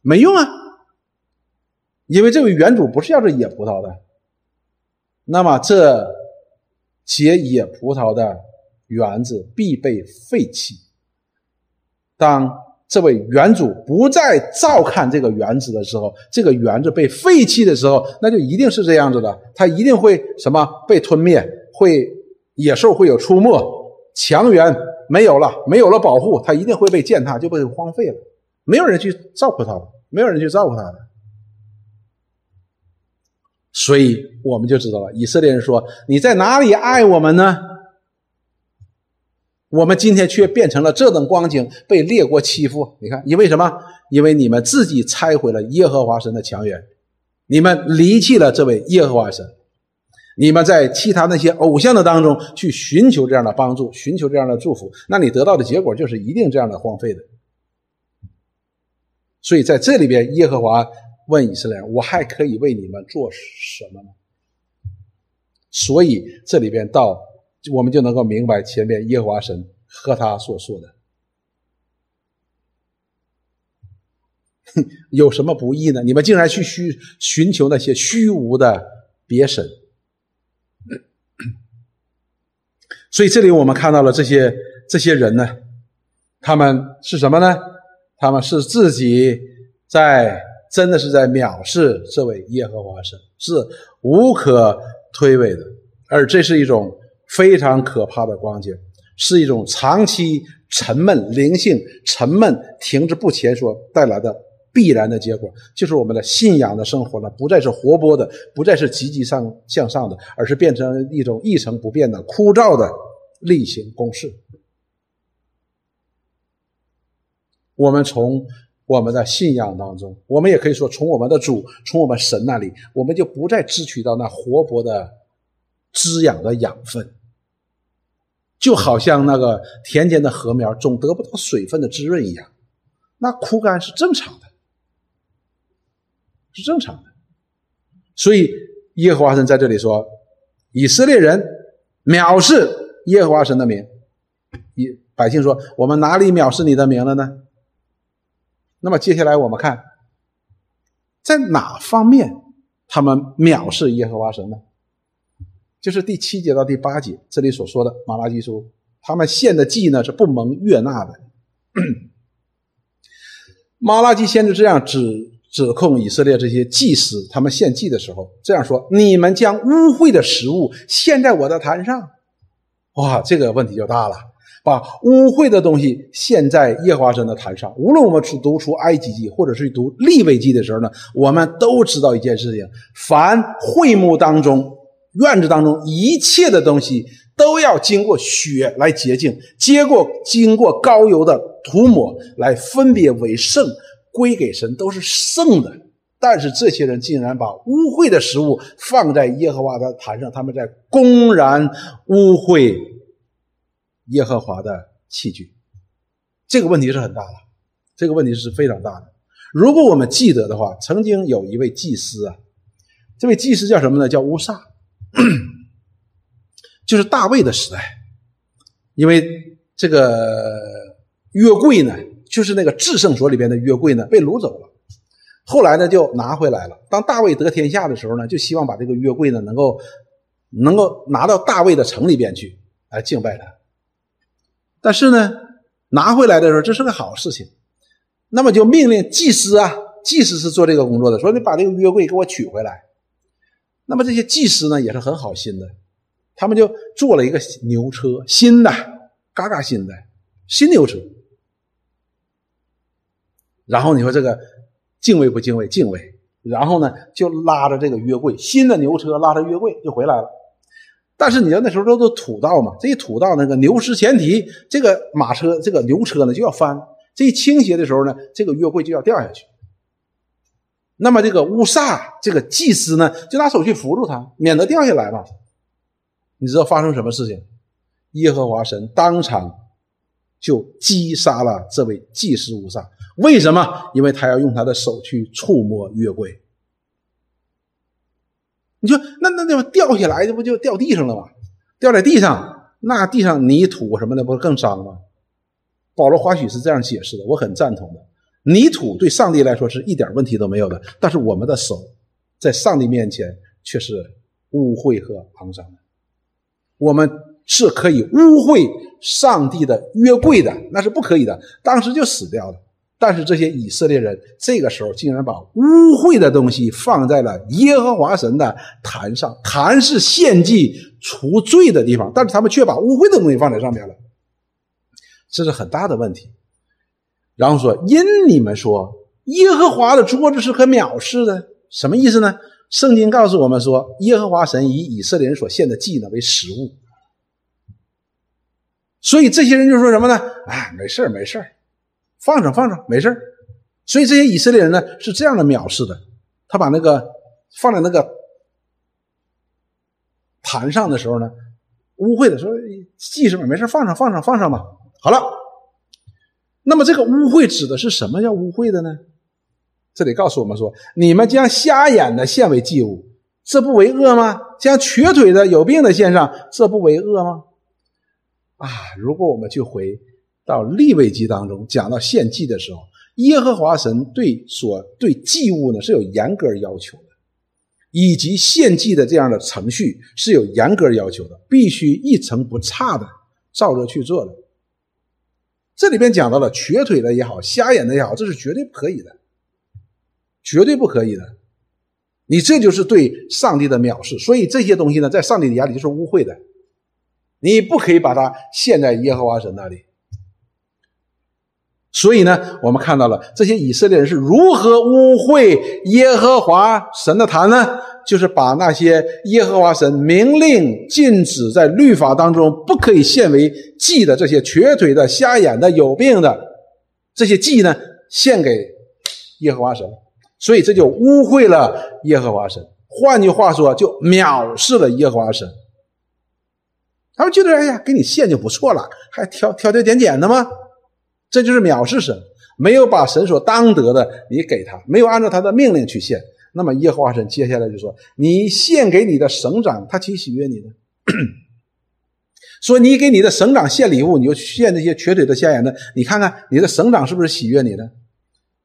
没用啊！因为这位原主不是要这野葡萄的。”那么，这结野葡萄的园子必被废弃。当这位园主不再照看这个园子的时候，这个园子被废弃的时候，那就一定是这样子的，它一定会什么被吞灭，会野兽会有出没，墙垣没有了，没有了保护，它一定会被践踏，就被荒废了，没有人去照顾它了，没有人去照顾它的。所以我们就知道了，以色列人说：“你在哪里爱我们呢？”我们今天却变成了这等光景，被列国欺负。你看，因为什么？因为你们自己拆毁了耶和华神的墙垣，你们离弃了这位耶和华神，你们在其他那些偶像的当中去寻求这样的帮助，寻求这样的祝福，那你得到的结果就是一定这样的荒废的。所以在这里边，耶和华。问以色列人：“我还可以为你们做什么呢？”所以这里边到我们就能够明白前面耶和华神和他所说的，(laughs) 有什么不易呢？你们竟然去虚寻求那些虚无的别神。(coughs) 所以这里我们看到了这些这些人呢，他们是什么呢？他们是自己在。真的是在藐视这位耶和华神，是无可推诿的，而这是一种非常可怕的光景，是一种长期沉闷、灵性沉闷、停滞不前所带来的必然的结果，就是我们的信仰的生活呢，不再是活泼的，不再是积极上向上的，而是变成一种一成不变的枯燥的例行公事。我们从。我们的信仰当中，我们也可以说，从我们的主，从我们神那里，我们就不再支取到那活泼的滋养的养分，就好像那个田间的禾苗总得不到水分的滋润一样，那枯干是正常的，是正常的。所以耶和华神在这里说，以色列人藐视耶和华神的名，以百姓说，我们哪里藐视你的名了呢？那么接下来我们看，在哪方面他们藐视耶和华神呢？就是第七节到第八节这里所说的马拉基书，他们献的祭呢是不蒙悦纳的，(clears throat) 马拉基先知这样指指控以色列这些祭司，他们献祭的时候这样说：“你们将污秽的食物献在我的坛上。”哇，这个问题就大了。把污秽的东西献在耶和华神的坛上。无论我们去读出埃及记，或者是读利未记的时候呢，我们都知道一件事情：凡会幕当中、院子当中一切的东西，都要经过血来洁净，接过经过膏油的涂抹来分别为圣，归给神，都是圣的。但是这些人竟然把污秽的食物放在耶和华的坛上，他们在公然污秽。耶和华的器具，这个问题是很大的，这个问题是非常大的。如果我们记得的话，曾经有一位祭司啊，这位祭司叫什么呢？叫乌萨，(clears throat) 就是大卫的时代。因为这个约柜呢，就是那个至圣所里边的约柜呢，被掳走了。后来呢，就拿回来了。当大卫得天下的时候呢，就希望把这个约柜呢，能够能够拿到大卫的城里边去，来敬拜他。但是呢，拿回来的时候，这是个好事情，那么就命令祭司啊，祭司是做这个工作的，说你把这个约柜给我取回来。那么这些祭司呢，也是很好心的，他们就做了一个牛车，新的，嘎嘎新的新牛车。然后你说这个敬畏不敬畏？敬畏。然后呢，就拉着这个约柜，新的牛车拉着约柜就回来了。但是你知道那时候都是土道嘛，这一土道那个牛失前蹄，这个马车这个牛车呢就要翻，这一倾斜的时候呢，这个约柜就要掉下去。那么这个乌萨这个祭司呢，就拿手去扶住他，免得掉下来嘛。你知道发生什么事情？耶和华神当场就击杀了这位祭司乌萨。为什么？因为他要用他的手去触摸约柜。你说那那那掉下来，这不就掉地上了吗？掉在地上，那地上泥土什么的，不是更脏吗？保罗华许是这样解释的，我很赞同的。泥土对上帝来说是一点问题都没有的，但是我们的手在上帝面前却是污秽和肮脏的。我们是可以污秽上帝的约柜的，那是不可以的，当时就死掉了。但是这些以色列人这个时候竟然把污秽的东西放在了耶和华神的坛上，坛是献祭除罪的地方，但是他们却把污秽的东西放在上面了，这是很大的问题。然后说，因你们说耶和华的桌子是可藐视的，什么意思呢？圣经告诉我们说，耶和华神以以色列人所献的祭呢为食物，所以这些人就说什么呢？哎，没事没事放着放着没事所以这些以色列人呢是这样的藐视的，他把那个放在那个坛上的时候呢，污秽的说祭什么？没事放上放上放上吧。好了，那么这个污秽指的是什么叫污秽的呢？这里告诉我们说，你们将瞎眼的献为祭物，这不为恶吗？将瘸腿的有病的献上，这不为恶吗？啊，如果我们去回。到立位记当中讲到献祭的时候，耶和华神对所对祭物呢是有严格要求的，以及献祭的这样的程序是有严格要求的，必须一成不差的照着去做的。这里边讲到了瘸腿的也好，瞎眼的也好，这是绝对不可以的，绝对不可以的。你这就是对上帝的藐视，所以这些东西呢，在上帝的眼里就是污秽的，你不可以把它献在耶和华神那里。所以呢，我们看到了这些以色列人是如何污秽耶和华神的坛呢？就是把那些耶和华神明令禁止在律法当中不可以献为祭的这些瘸腿的、瞎眼的、有病的这些祭呢，献给耶和华神。所以这就污秽了耶和华神。换句话说，就藐视了耶和华神。他们觉得，哎呀，给你献就不错了，还挑挑挑拣拣的吗？这就是藐视神，没有把神所当得的你给他，没有按照他的命令去献。那么耶和华神接下来就说：“你献给你的省长，他岂喜悦你呢？(clears throat) 说你给你的省长献礼物，你就献那些瘸腿的、瞎眼的，你看看你的省长是不是喜悦你呢？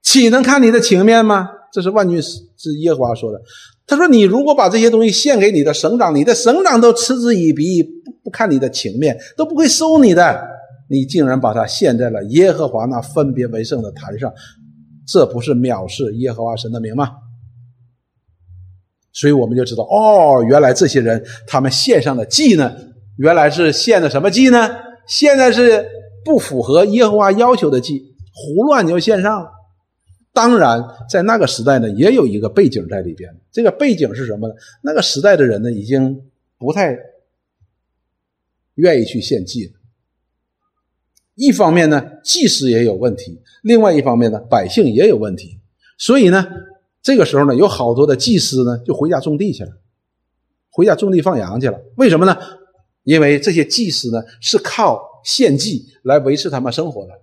岂能看你的情面吗？”这是万军之耶和华说的。他说：“你如果把这些东西献给你的省长，你的省长都嗤之以鼻，不不看你的情面，都不会收你的。”你竟然把它献在了耶和华那分别为圣的坛上，这不是藐视耶和华神的名吗？所以我们就知道，哦，原来这些人他们献上的祭呢，原来是献的什么祭呢？现在是不符合耶和华要求的祭，胡乱就献上了。当然，在那个时代呢，也有一个背景在里边。这个背景是什么呢？那个时代的人呢，已经不太愿意去献祭了。一方面呢，祭司也有问题；另外一方面呢，百姓也有问题。所以呢，这个时候呢，有好多的祭司呢，就回家种地去了，回家种地放羊去了。为什么呢？因为这些祭司呢，是靠献祭来维持他们生活的，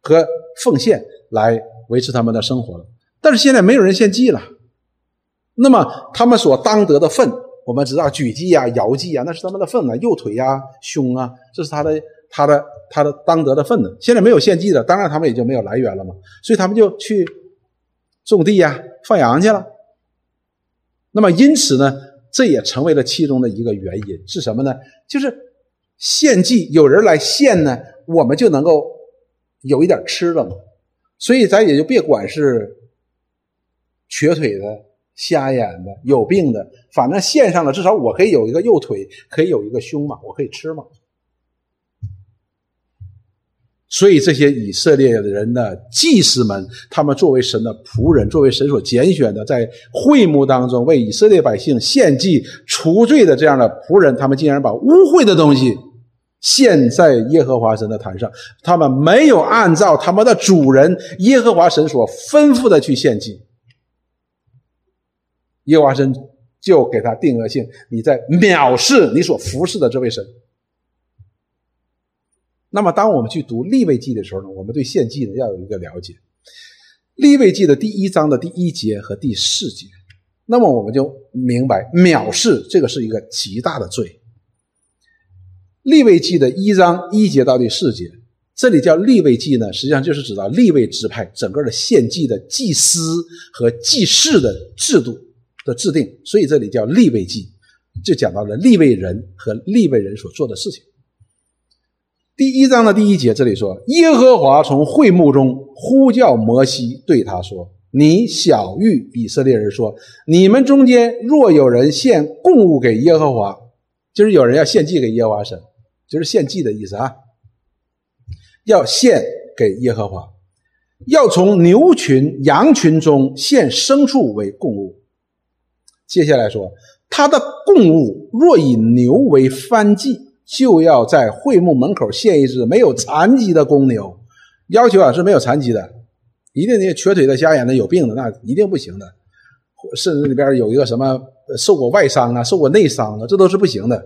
和奉献来。维持他们的生活的，但是现在没有人献祭了。那么他们所当得的份，我们知道举祭啊、摇祭啊，那是他们的份啊，右腿呀、胸啊，这是他的、他的、他的当得的份呢。现在没有献祭的，当然他们也就没有来源了嘛，所以他们就去种地呀、放羊去了。那么因此呢，这也成为了其中的一个原因是什么呢？就是献祭有人来献呢，我们就能够有一点吃了嘛。所以咱也就别管是瘸腿的、瞎眼的、有病的，反正献上了，至少我可以有一个右腿，可以有一个胸嘛，我可以吃嘛。所以这些以色列的人的祭司们，他们作为神的仆人，作为神所拣选的，在会幕当中为以色列百姓献祭除罪的这样的仆人，他们竟然把污秽的东西。献在耶和华神的坛上，他们没有按照他们的主人耶和华神所吩咐的去献祭，耶和华神就给他定额性，你在藐视你所服侍的这位神。那么，当我们去读立位记的时候呢，我们对献祭呢要有一个了解。立位记的第一章的第一节和第四节，那么我们就明白藐视这个是一个极大的罪。立位记的一章一节到第四节，这里叫立位记呢，实际上就是指到立位支派整个的献祭的祭司和祭祀的制度的制定，所以这里叫立位记，就讲到了立位人和立位人所做的事情。第一章的第一节这里说，耶和华从会幕中呼叫摩西，对他说：“你小谕以色列人说，你们中间若有人献供物给耶和华，就是有人要献祭给耶和华神。”就是献祭的意思啊，要献给耶和华，要从牛群、羊群中献牲畜为供物。接下来说，他的供物若以牛为翻祭，就要在会幕门口献一只没有残疾的公牛。要求啊是没有残疾的，一定那瘸腿的、瞎眼的、有病的，那一定不行的。甚至里边有一个什么受过外伤啊、受过内伤啊，这都是不行的。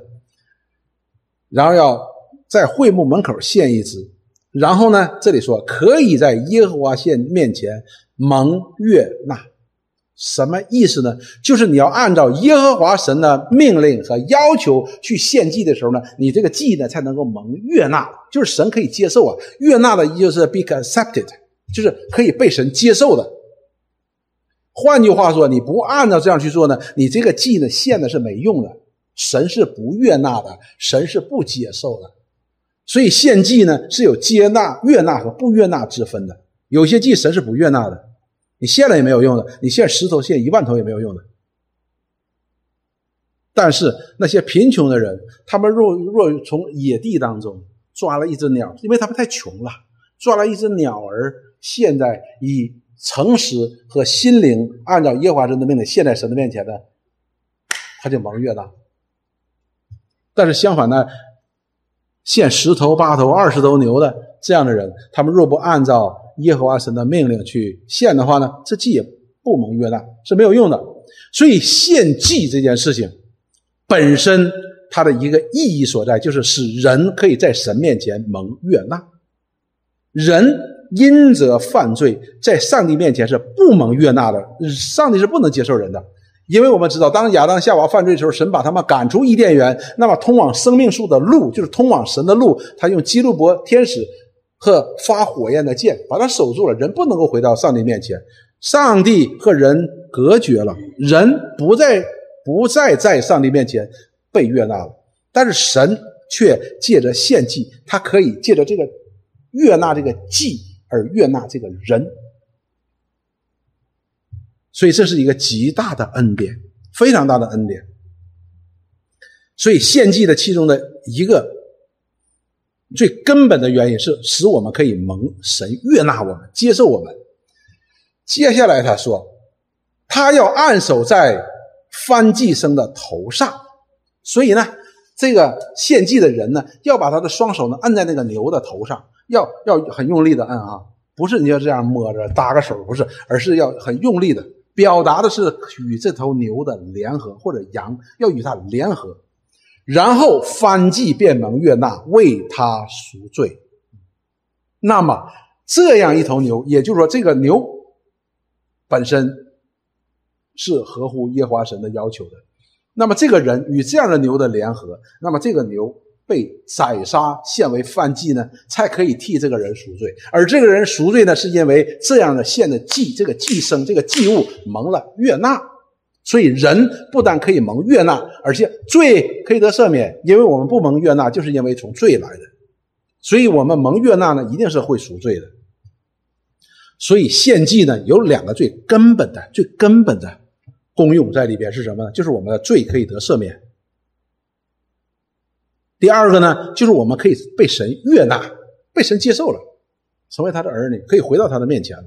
然后要在会幕门口献一只，然后呢，这里说可以在耶和华献面前蒙悦纳，什么意思呢？就是你要按照耶和华神的命令和要求去献祭的时候呢，你这个祭呢才能够蒙悦纳，就是神可以接受啊。悦纳的意思就是 be accepted，就是可以被神接受的。换句话说，你不按照这样去做呢，你这个祭呢献的是没用的。神是不悦纳的，神是不接受的，所以献祭呢是有接纳、悦纳和不悦纳之分的。有些祭神是不悦纳的，你献了也没有用的，你献十头、献一万头也没有用的。但是那些贫穷的人，他们若若从野地当中抓了一只鸟，因为他们太穷了，抓了一只鸟儿献在以诚实和心灵按照耶和华神的命令献在神的面前的，他就蒙悦纳。但是相反呢，献十头八头二十头牛的这样的人，他们若不按照耶和华神的命令去献的话呢，这祭也不蒙悦纳，是没有用的。所以献祭这件事情本身它的一个意义所在，就是使人可以在神面前蒙悦纳。人因着犯罪，在上帝面前是不蒙悦纳的，上帝是不能接受人的。因为我们知道，当亚当夏娃犯罪的时候，神把他们赶出伊甸园。那么，通往生命树的路，就是通往神的路，他用基路伯天使和发火焰的剑把它守住了。人不能够回到上帝面前，上帝和人隔绝了，人不再不再在上帝面前被悦纳了。但是神却借着献祭，他可以借着这个悦纳这个祭而悦纳这个人。所以这是一个极大的恩典，非常大的恩典。所以献祭的其中的一个最根本的原因是使我们可以蒙神悦纳我们，接受我们。接下来他说，他要按手在翻祭生的头上，所以呢，这个献祭的人呢，要把他的双手呢按在那个牛的头上，要要很用力的按啊，不是你要这样摸着搭个手，不是，而是要很用力的。表达的是与这头牛的联合，或者羊要与它联合，然后翻祭便蒙悦纳，为他赎罪。那么这样一头牛，也就是说，这个牛本身是合乎耶和华神的要求的。那么这个人与这样的牛的联合，那么这个牛。被宰杀献为犯祭呢，才可以替这个人赎罪。而这个人赎罪呢，是因为这样的献的祭，这个祭牲、这个祭物蒙了悦纳。所以人不但可以蒙悦纳，而且罪可以得赦免。因为我们不蒙悦纳，就是因为从罪来的。所以我们蒙悦纳呢，一定是会赎罪的。所以献祭呢，有两个最根本的、最根本的功用在里边是什么呢？就是我们的罪可以得赦免。第二个呢，就是我们可以被神悦纳，被神接受了，成为他的儿女，可以回到他的面前了。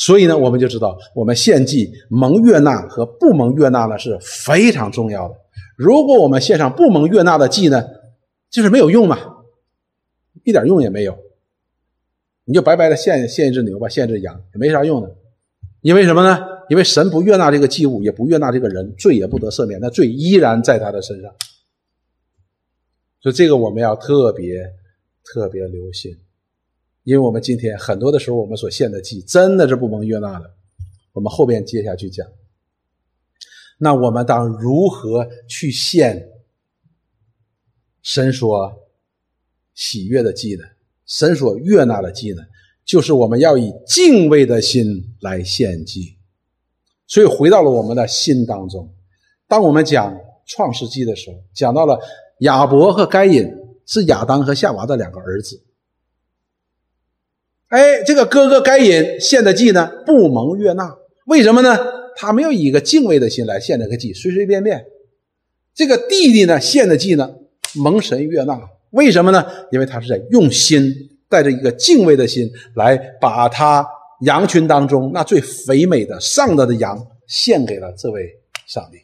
所以呢，我们就知道，我们献祭蒙悦纳和不蒙悦纳呢是非常重要的。如果我们献上不蒙悦纳的祭呢，就是没有用嘛，一点用也没有。你就白白的献献一只牛吧，献一只羊也没啥用的。因为什么呢？因为神不悦纳这个祭物，也不悦纳这个人，罪也不得赦免，那罪依然在他的身上。所以这个我们要特别特别留心，因为我们今天很多的时候，我们所献的祭真的是不蒙悦纳的。我们后边接下去讲，那我们当如何去献神所喜悦的祭呢？神所悦纳的祭呢？就是我们要以敬畏的心来献祭。所以回到了我们的心当中，当我们讲创世纪的时候，讲到了。亚伯和该隐是亚当和夏娃的两个儿子。哎，这个哥哥该隐献的祭呢，不蒙悦纳，为什么呢？他没有以一个敬畏的心来献这个祭，随随便便。这个弟弟呢，献的祭呢，蒙神悦纳，为什么呢？因为他是在用心，带着一个敬畏的心来把他羊群当中那最肥美的上的的羊献给了这位上帝。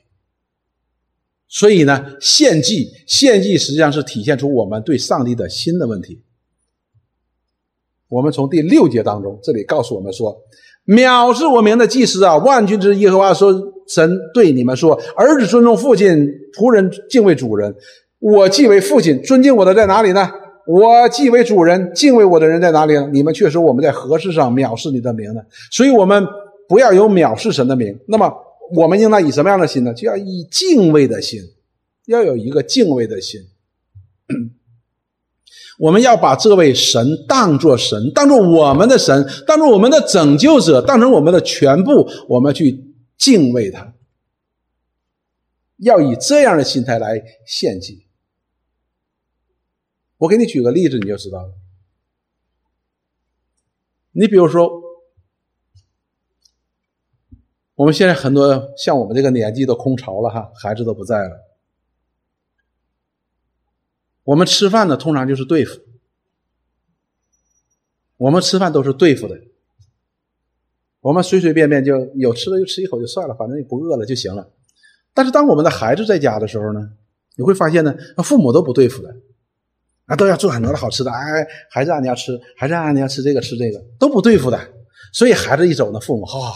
所以呢，献祭，献祭实际上是体现出我们对上帝的心的问题。我们从第六节当中，这里告诉我们说：“藐视我名的祭司啊，万军之耶和华说，神对你们说，儿子尊重父亲，仆人敬畏主人。我既为父亲，尊敬我的在哪里呢？我既为主人，敬畏我的人在哪里呢？你们却说我们在何事上藐视你的名呢？所以，我们不要有藐视神的名。那么。我们应当以什么样的心呢？就要以敬畏的心，要有一个敬畏的心。我们要把这位神当作神，当作我们的神，当作我们的拯救者，当成我们的全部，我们去敬畏他。要以这样的心态来献祭。我给你举个例子，你就知道了。你比如说。我们现在很多像我们这个年纪都空巢了哈，孩子都不在了。我们吃饭呢，通常就是对付。我们吃饭都是对付的。我们随随便便就有吃的就吃一口就算了，反正也不饿了就行了。但是当我们的孩子在家的时候呢，你会发现呢，父母都不对付的，啊，都要做很多的好吃的。哎，孩子啊，你要吃，孩子啊，你要吃这个吃这个，都不对付的。所以孩子一走呢，父母哈。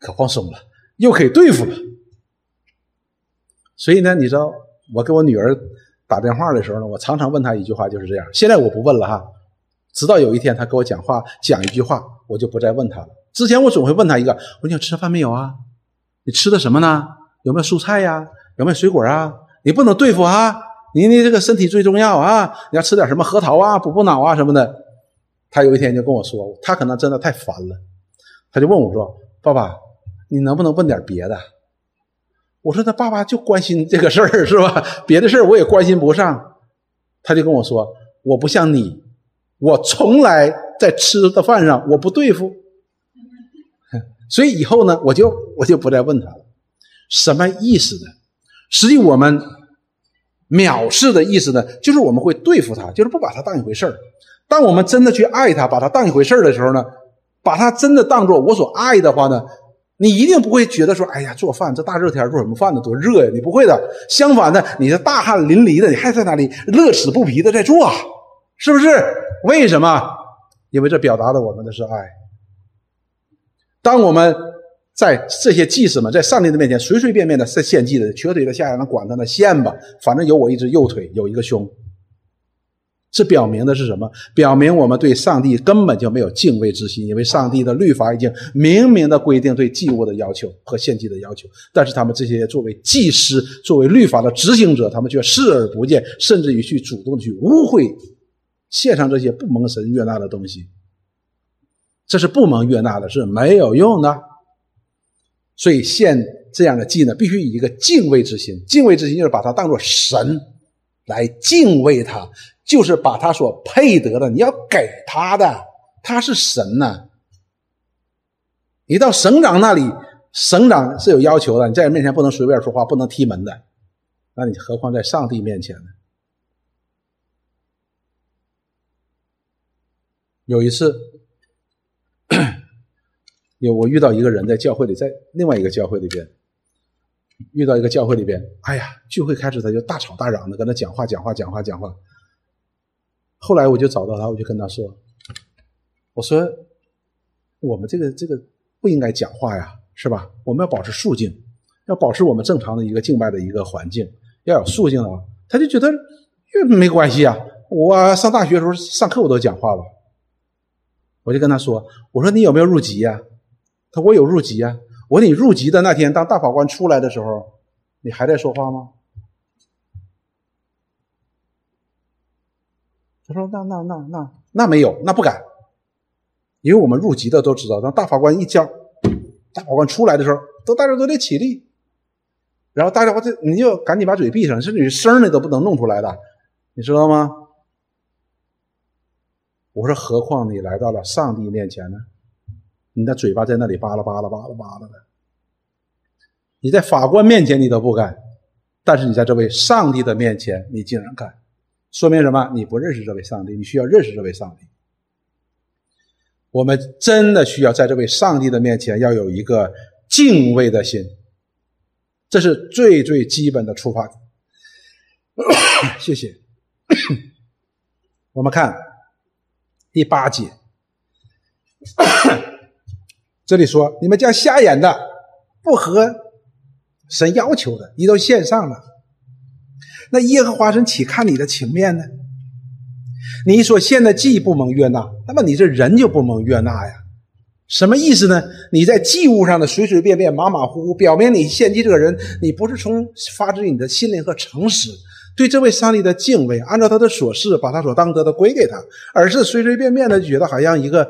可放松了，又可以对付了。所以呢，你知道，我跟我女儿打电话的时候呢，我常常问他一句话，就是这样。现在我不问了哈，直到有一天他给我讲话讲一句话，我就不再问他了。之前我总会问他一个：我说你吃饭没有啊？你吃的什么呢？有没有蔬菜呀？有没有水果啊？你不能对付啊！你你这个身体最重要啊！你要吃点什么核桃啊、补补脑啊什么的。他有一天就跟我说，他可能真的太烦了，他就问我说：“爸爸。”你能不能问点别的？我说他爸爸就关心这个事儿是吧？别的事儿我也关心不上。他就跟我说：“我不像你，我从来在吃的饭上我不对付。”所以以后呢，我就我就不再问他了。什么意思呢？实际我们藐视的意思呢，就是我们会对付他，就是不把他当一回事儿。当我们真的去爱他，把他当一回事儿的时候呢，把他真的当做我所爱的话呢，你一定不会觉得说，哎呀，做饭这大热天做什么饭呢？多热呀！你不会的。相反的，你是大汗淋漓的，你还在那里乐此不疲的在做，是不是？为什么？因为这表达的我们的是爱。当我们。在这些祭司们在上帝的面前随随便便的献献祭的，瘸腿的下来，那管他呢，献吧，反正有我一只右腿，有一个胸。这表明的是什么？表明我们对上帝根本就没有敬畏之心，因为上帝的律法已经明明的规定对祭物的要求和献祭的要求，但是他们这些作为祭师、作为律法的执行者，他们却视而不见，甚至于去主动去污秽献上这些不蒙神悦纳的东西。这是不蒙悦纳的，是没有用的。所以献这样的祭呢，必须以一个敬畏之心。敬畏之心就是把它当做神来敬畏他，就是把他所配得的，你要给他的。他是神呢。你到省长那里，省长是有要求的，你在人面前不能随便说话，不能踢门的。那你何况在上帝面前呢？有一次。(coughs) 有我遇到一个人在教会里，在另外一个教会里边遇到一个教会里边，哎呀，聚会开始他就大吵大嚷的跟他讲话讲话讲话讲话。后来我就找到他，我就跟他说：“我说我们这个这个不应该讲话呀，是吧？我们要保持肃静，要保持我们正常的一个敬拜的一个环境，要有肃静的话。”他就觉得没关系啊，我上大学的时候上课我都讲话了。我就跟他说：“我说你有没有入籍呀？”他说我有入籍啊！我说你入籍的那天，当大法官出来的时候，你还在说话吗？他说：“那那那那那没有，那不敢，因为我们入籍的都知道，当大法官一叫，大法官出来的时候，都大家都得起立，然后大家伙就你就赶紧把嘴闭上，甚至于声你都不能弄出来的，你知道吗？”我说：“何况你来到了上帝面前呢？”你的嘴巴在那里扒拉扒拉扒拉扒拉的，你在法官面前你都不敢，但是你在这位上帝的面前你竟然敢，说明什么？你不认识这位上帝，你需要认识这位上帝。我们真的需要在这位上帝的面前要有一个敬畏的心，这是最最基本的出发点。(coughs) 谢谢。(coughs) 我们看第八节。(coughs) 这里说，你们将瞎眼的、不合神要求的，你都献上了。那耶和华神岂看你的情面呢？你所献的祭不蒙悦纳，那么你这人就不蒙悦纳呀？什么意思呢？你在祭物上的随随便便、马马虎虎，表明你献祭这个人，你不是从发自你的心灵和诚实，对这位上帝的敬畏，按照他的所示，把他所当得的归给他，而是随随便便的觉得好像一个。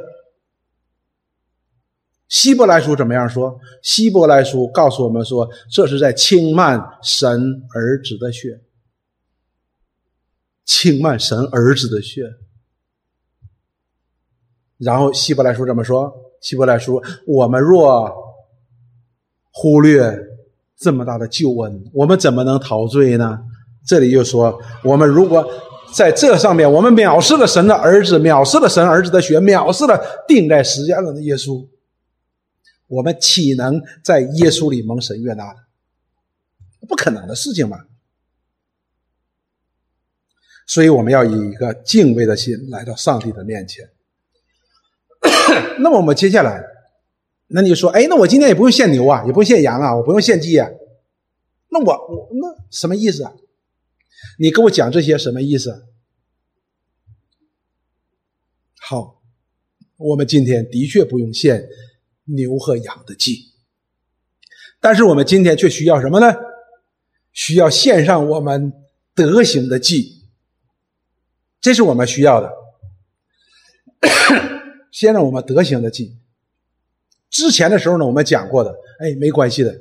希伯来书怎么样说？希伯来书告诉我们说，这是在轻慢神儿子的血，轻慢神儿子的血。然后希伯来书怎么说？希伯来书，我们若忽略这么大的救恩，我们怎么能陶醉呢？这里又说，我们如果在这上面，我们藐视了神的儿子，藐视了神儿子的血，藐视了钉在十字架的耶稣。我们岂能在耶稣里蒙神悦纳？不可能的事情嘛！所以我们要以一个敬畏的心来到上帝的面前。那么我们接下来，那你说，哎，那我今天也不用献牛啊，也不用献羊啊，我不用献鸡啊？那我我那什么意思啊？你跟我讲这些什么意思？好，我们今天的确不用献。牛和羊的祭，但是我们今天却需要什么呢？需要献上我们德行的祭，这是我们需要的。(coughs) 先让我们德行的进。之前的时候呢，我们讲过的，哎，没关系的。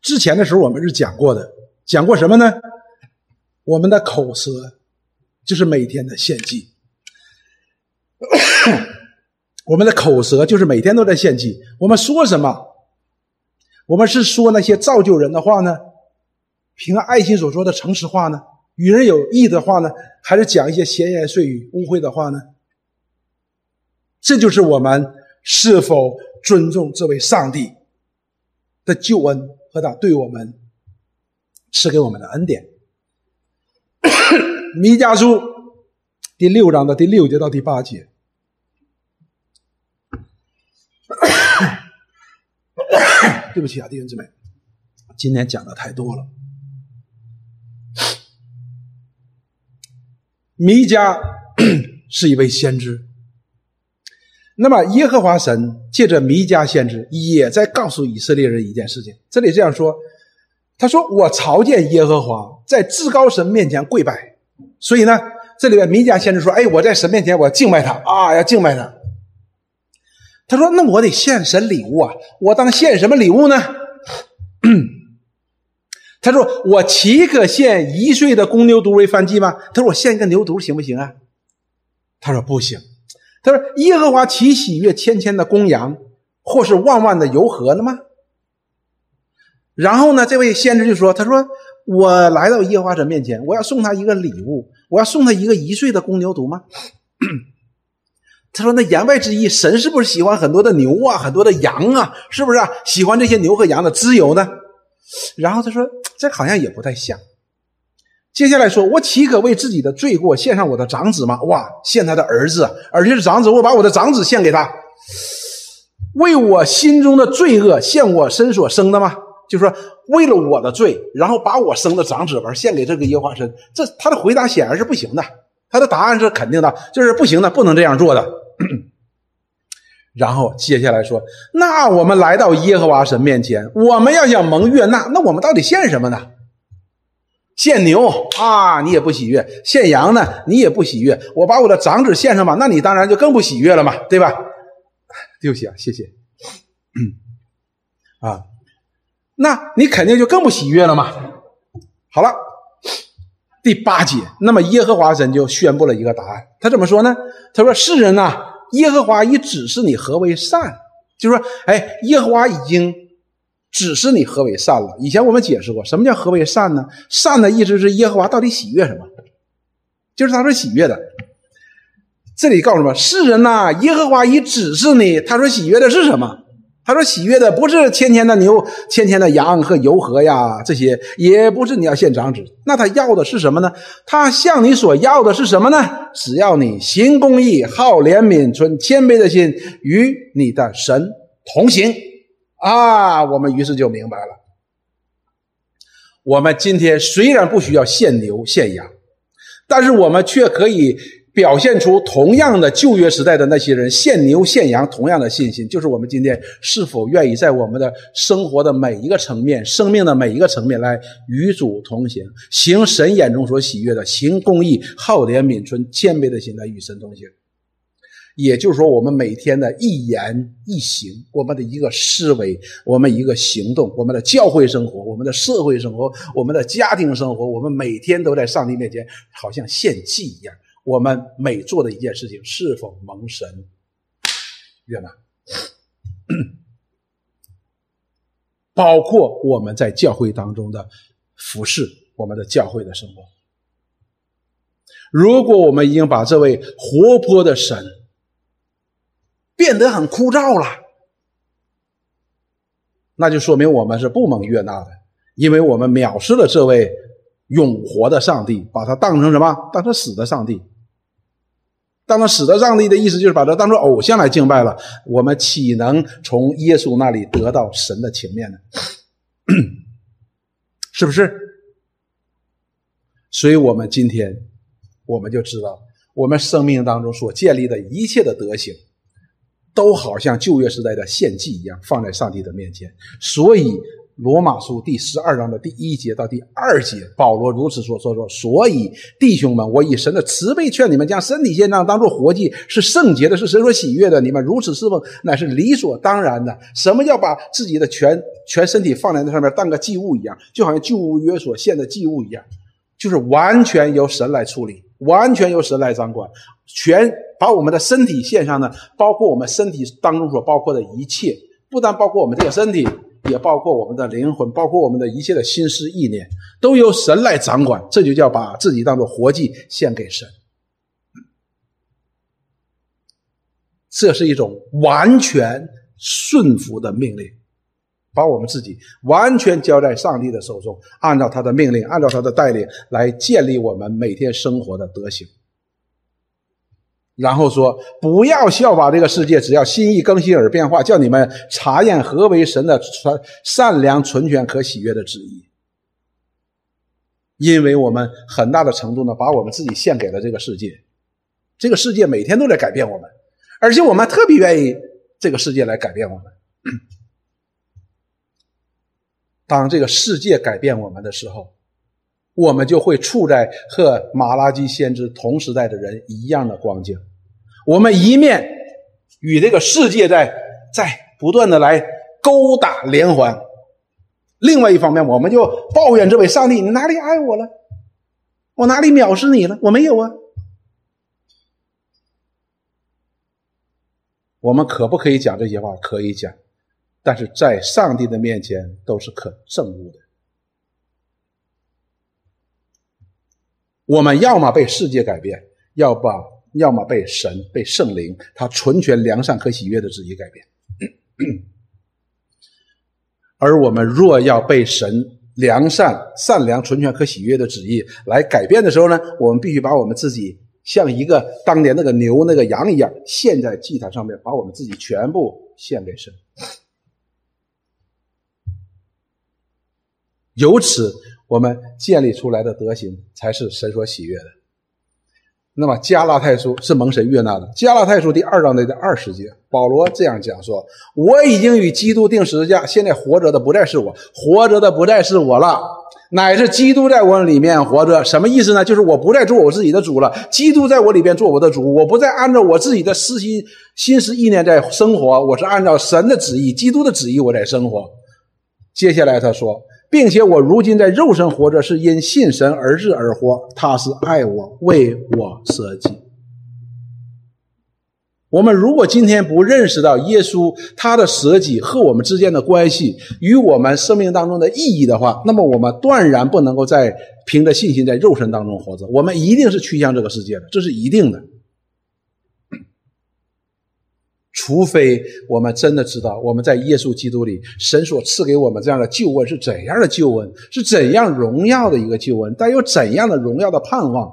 之前的时候我们是讲过的，讲过什么呢？我们的口舌就是每天的献祭，(coughs) 我们的口舌就是每天都在献祭。我们说什么？我们是说那些造就人的话呢？凭爱心所说的诚实话呢？与人有益的话呢？还是讲一些闲言碎语、污秽的话呢？这就是我们是否尊重这位上帝的救恩和他对我们赐给我们的恩典。弥迦书第六章的第六节到第八节。(coughs) 对不起啊，弟兄姊妹，今天讲的太多了。弥迦 (clears throat) 是一位先知，那么耶和华神借着弥迦先知也在告诉以色列人一件事情。这里这样说，他说：“我朝见耶和华，在至高神面前跪拜。”所以呢，这里面弥迦先知说：“哎，我在神面前，我敬拜他啊，要敬拜他。”他说：“那我得献神礼物啊，我当献什么礼物呢？” (clears throat) 他说：“我岂可献一岁的公牛犊为燔祭吗？”他说：“我献一个牛犊行不行啊？”他说：“不行。”他说：“耶和华岂喜悦千千的公羊，或是万万的油河了吗？”然后呢，这位先知就说：“他说我来到耶和华神面前，我要送他一个礼物，我要送他一个一岁的公牛犊吗？” (clears throat) 他说：“那言外之意，神是不是喜欢很多的牛啊，很多的羊啊？是不是啊？喜欢这些牛和羊的脂油呢？”然后他说：“ (tsk) 这好像也不太像。”接下来说：“我岂可为自己的罪过献上我的长子吗？哇，献他的儿子，而且是长子，我把我的长子献给他，为我心中的罪恶献我身所生的吗？就说，为了我的罪，然后把我生的长子完献给这个耶和华神。这他的回答显然是不行的，他的答案是肯定的，就是不行的，不能这样做的。(clears throat) 然后接下来说：那我们来到耶和华神面前，我们要想蒙悦纳，那我们到底献什么呢？献牛啊，你也不喜悦；献羊呢，你也不喜悦。我把我的长子献上吧，那你当然就更不喜悦了嘛，对吧？(laughs) 对不起啊，谢谢。嗯 (clears throat) 啊，那你肯定就更不喜悦了嘛。好了，第八节，那么耶和华神就宣布了一个答案，他怎么说呢？他说：世人呐，耶和华已指示你何为善，就是说，哎，耶和华已经。指示你何为善了。以前我们解释过，什么叫何为善呢？善的意思是耶和华到底喜悦什么？就是他说喜悦的。这里告诉什么？世人呐，耶和华已指示你，他说喜悦的是什么？他说喜悦的不是千千的牛、千千的羊和油河呀，这些也不是你要献长子。那他要的是什么呢？他向你所要的是什么呢？只要你行公义、好怜悯、存谦卑的心，与你的神同行。啊，我们于是就明白了。我们今天虽然不需要献牛献羊，但是我们却可以表现出同样的旧约时代的那些人献牛献羊同样的信心。就是我们今天是否愿意在我们的生活的每一个层面、生命的每一个层面来与主同行，行神眼中所喜悦的，行公义、好怜悯、存谦卑的心来与神同行。也就是说，我们每天的一言一行，我们的一个思维，我们一个行动，我们的教会生活，我们的社会生活，我们的家庭生活，我们每天都在上帝面前，好像献祭一样。我们每做的一件事情，是否蒙神悦纳？(clears throat) 包括我们在教会当中的服侍，我们的教会的生活。如果我们已经把这位活泼的神，变得很枯燥了，那就说明我们是不蒙悦纳的，因为我们藐视了这位永活的上帝，把他当成什么？当成死的上帝。当然，使得上帝的意思就是把他当做偶像来敬拜了。我们岂能从耶稣那里得到神的情面呢？(clears throat) 是不是？所以我们今天我们就知道，我们生命当中所建立的一切的德行。都好像旧约时代的献祭一样，放在上帝的面前。所以，罗马书第十二章的第一节到第二节，保罗如此说：“说说，所以弟兄们，我以神的慈悲劝你们，将身体献上，当作活祭，是圣洁的，是神所喜悦的。你们如此侍奉，乃是理所当然的。什么叫把自己的全全身体放在那上面，当个祭物一样，就好像旧约所献的祭物一样，就是完全由神来处理，完全由神来掌管，全把我们的身体献上呢，包括我们身体当中所包括的一切，不但包括我们这个身体。”也包括我们的灵魂，包括我们的一切的心思意念，都由神来掌管。这就叫把自己当做活祭献给神。这是一种完全顺服的命令，把我们自己完全交在上帝的手中，按照他的命令，按照他的带领来建立我们每天生活的德行。然后说，不要效法这个世界，只要心意更新而变化，叫你们查验何为神的纯善良、纯全、可喜悦的旨意。因为我们很大的程度呢，把我们自己献给了这个世界，这个世界每天都在改变我们，而且我们特别愿意这个世界来改变我们。当这个世界改变我们的时候，我们就会处在和马拉基先知同时代的人一样的光景。我们一面与这个世界在在不断的来勾打连环，另外一方面，我们就抱怨这位上帝：你哪里爱我了？我哪里藐视你了？我没有啊！我们可不可以讲这些话？可以讲，但是在上帝的面前都是可憎恶的。我们要么被世界改变，要把。要么被神、被圣灵，他纯全良善可喜悦的旨意改变；(coughs) 而我们若要被神良善、善良、纯全可喜悦的旨意来改变的时候呢，我们必须把我们自己像一个当年那个牛、那个羊一样献在祭坛上面，把我们自己全部献给神。由此，我们建立出来的德行才是神所喜悦的。那么加拉太书是蒙神悦纳的。加拉太书第二章的第二十节，保罗这样讲说：“我已经与基督定十字架，现在活着的不再是我，活着的不再是我了，乃是基督在我里面活着。什么意思呢？就是我不再做我自己的主了，基督在我里边做我的主。我不再按照我自己的私心、心思意念在生活，我是按照神的旨意、基督的旨意我在生活。”接下来他说。并且我如今在肉身活着，是因信神而日而活。他是爱我，为我舍己。我们如果今天不认识到耶稣他的舍己和我们之间的关系与我们生命当中的意义的话，那么我们断然不能够在凭着信心在肉身当中活着。我们一定是趋向这个世界的，这是一定的。除非我们真的知道，我们在耶稣基督里，神所赐给我们这样的救恩是怎样的救恩，是怎样荣耀的一个救恩，带有怎样的荣耀的盼望，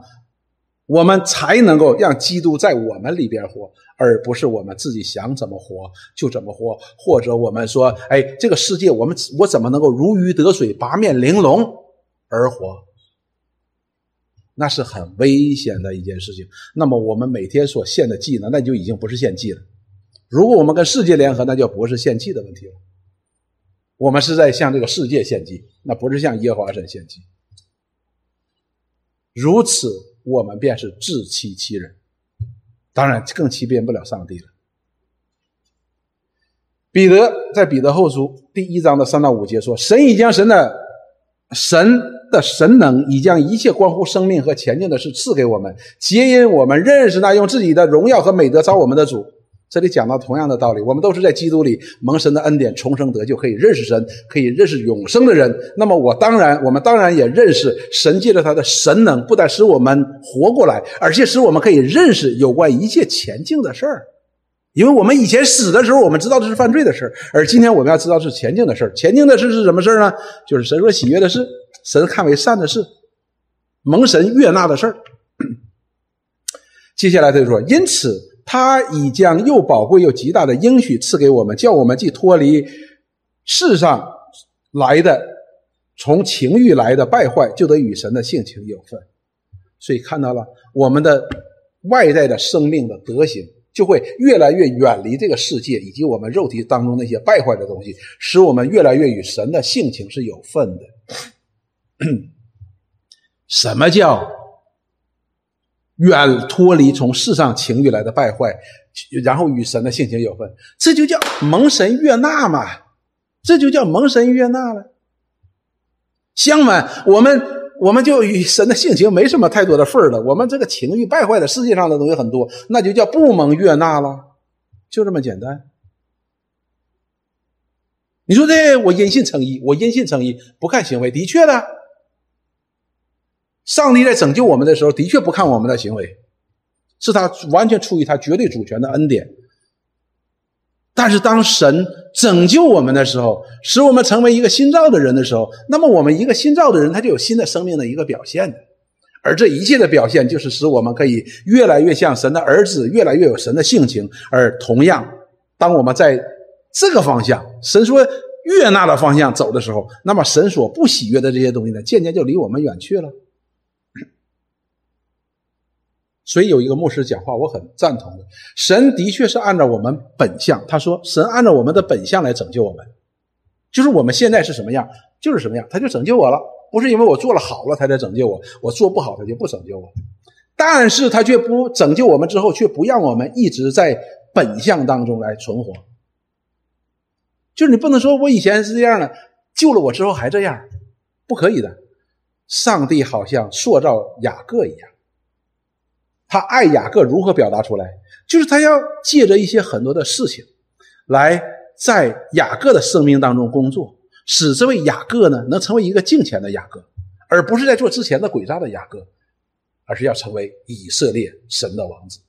我们才能够让基督在我们里边活，而不是我们自己想怎么活就怎么活，或者我们说，哎，这个世界我们我怎么能够如鱼得水、八面玲珑而活？那是很危险的一件事情。那么我们每天所献的祭呢，那就已经不是献祭了。如果我们跟世界联合，那就不是献祭的问题了。我们是在向这个世界献祭，那不是向耶和华神献祭。如此，我们便是自欺欺人，当然更欺骗不了上帝了。彼得在彼得后书第一章的三到五节说：“神已将神的神的神能，已将一切关乎生命和前进的事赐给我们，皆因我们认识那用自己的荣耀和美德招我们的主。”这里讲到同样的道理，我们都是在基督里蒙神的恩典重生得救，可以认识神，可以认识永生的人。那么我当然，我们当然也认识神借着他的神能，不但使我们活过来，而且使我们可以认识有关一切前进的事儿。因为我们以前死的时候，我们知道这是犯罪的事儿，而今天我们要知道是前进的事儿。前进的事是什么事儿呢？就是神所喜悦的事，神看为善的事，蒙神悦纳的事儿。(coughs) 接下来他就说，因此。他已将又宝贵又极大的应许赐给我们，叫我们既脱离世上来的从情欲来的败坏，就得与神的性情有份。所以看到了我们的外在的生命的德行，就会越来越远离这个世界以及我们肉体当中那些败坏的东西，使我们越来越与神的性情是有份的。(coughs) 什么叫远脱离从世上情欲来的败坏，然后与神的性情有份？这就叫蒙神悦纳嘛，这就叫蒙神悦纳了。相反，我们我们就与神的性情没什么太多的份儿了。我们这个情欲败坏的世界上的东西很多，那就叫不蒙悦纳了，就这么简单。你说这我因信称义，我因信称义，不看行为，的确的。上帝在拯救我们的时候，的确不看我们的行为，是他完全出于他绝对主权的恩典。但是当神拯救我们的时候，使我们成为一个新造的人的时候，那么我们一个新造的人，他就有新的生命的一个表现。而这一切的表现，就是使我们可以越来越像神的儿子，越来越有神的性情。而同样，当我们在这个方向，神说悦纳的方向走的时候，那么神所不喜悦的这些东西呢，渐渐就离我们远去了。所以有一个牧师讲话，我很赞同的。神的确是按照我们本相，他说神按照我们的本相来拯救我们，就是我们现在是什么样，就是什么样，他就拯救我了。不是因为我做了好了他才拯救我，我做不好他就不拯救我。但是他却不拯救我们之后，却不让我们一直在本相当中来存活。就是你不能说我以前是这样的，救了我之后还这样，不可以的。上帝好像塑造雅各一样。他爱雅各如何表达出来？就是他要借着一些很多的事情，来在雅各的生命当中工作，使这位雅各呢能成为一个敬虔的雅各，而不是在做之前的诡诈的雅各，而是要成为以色列神的王子。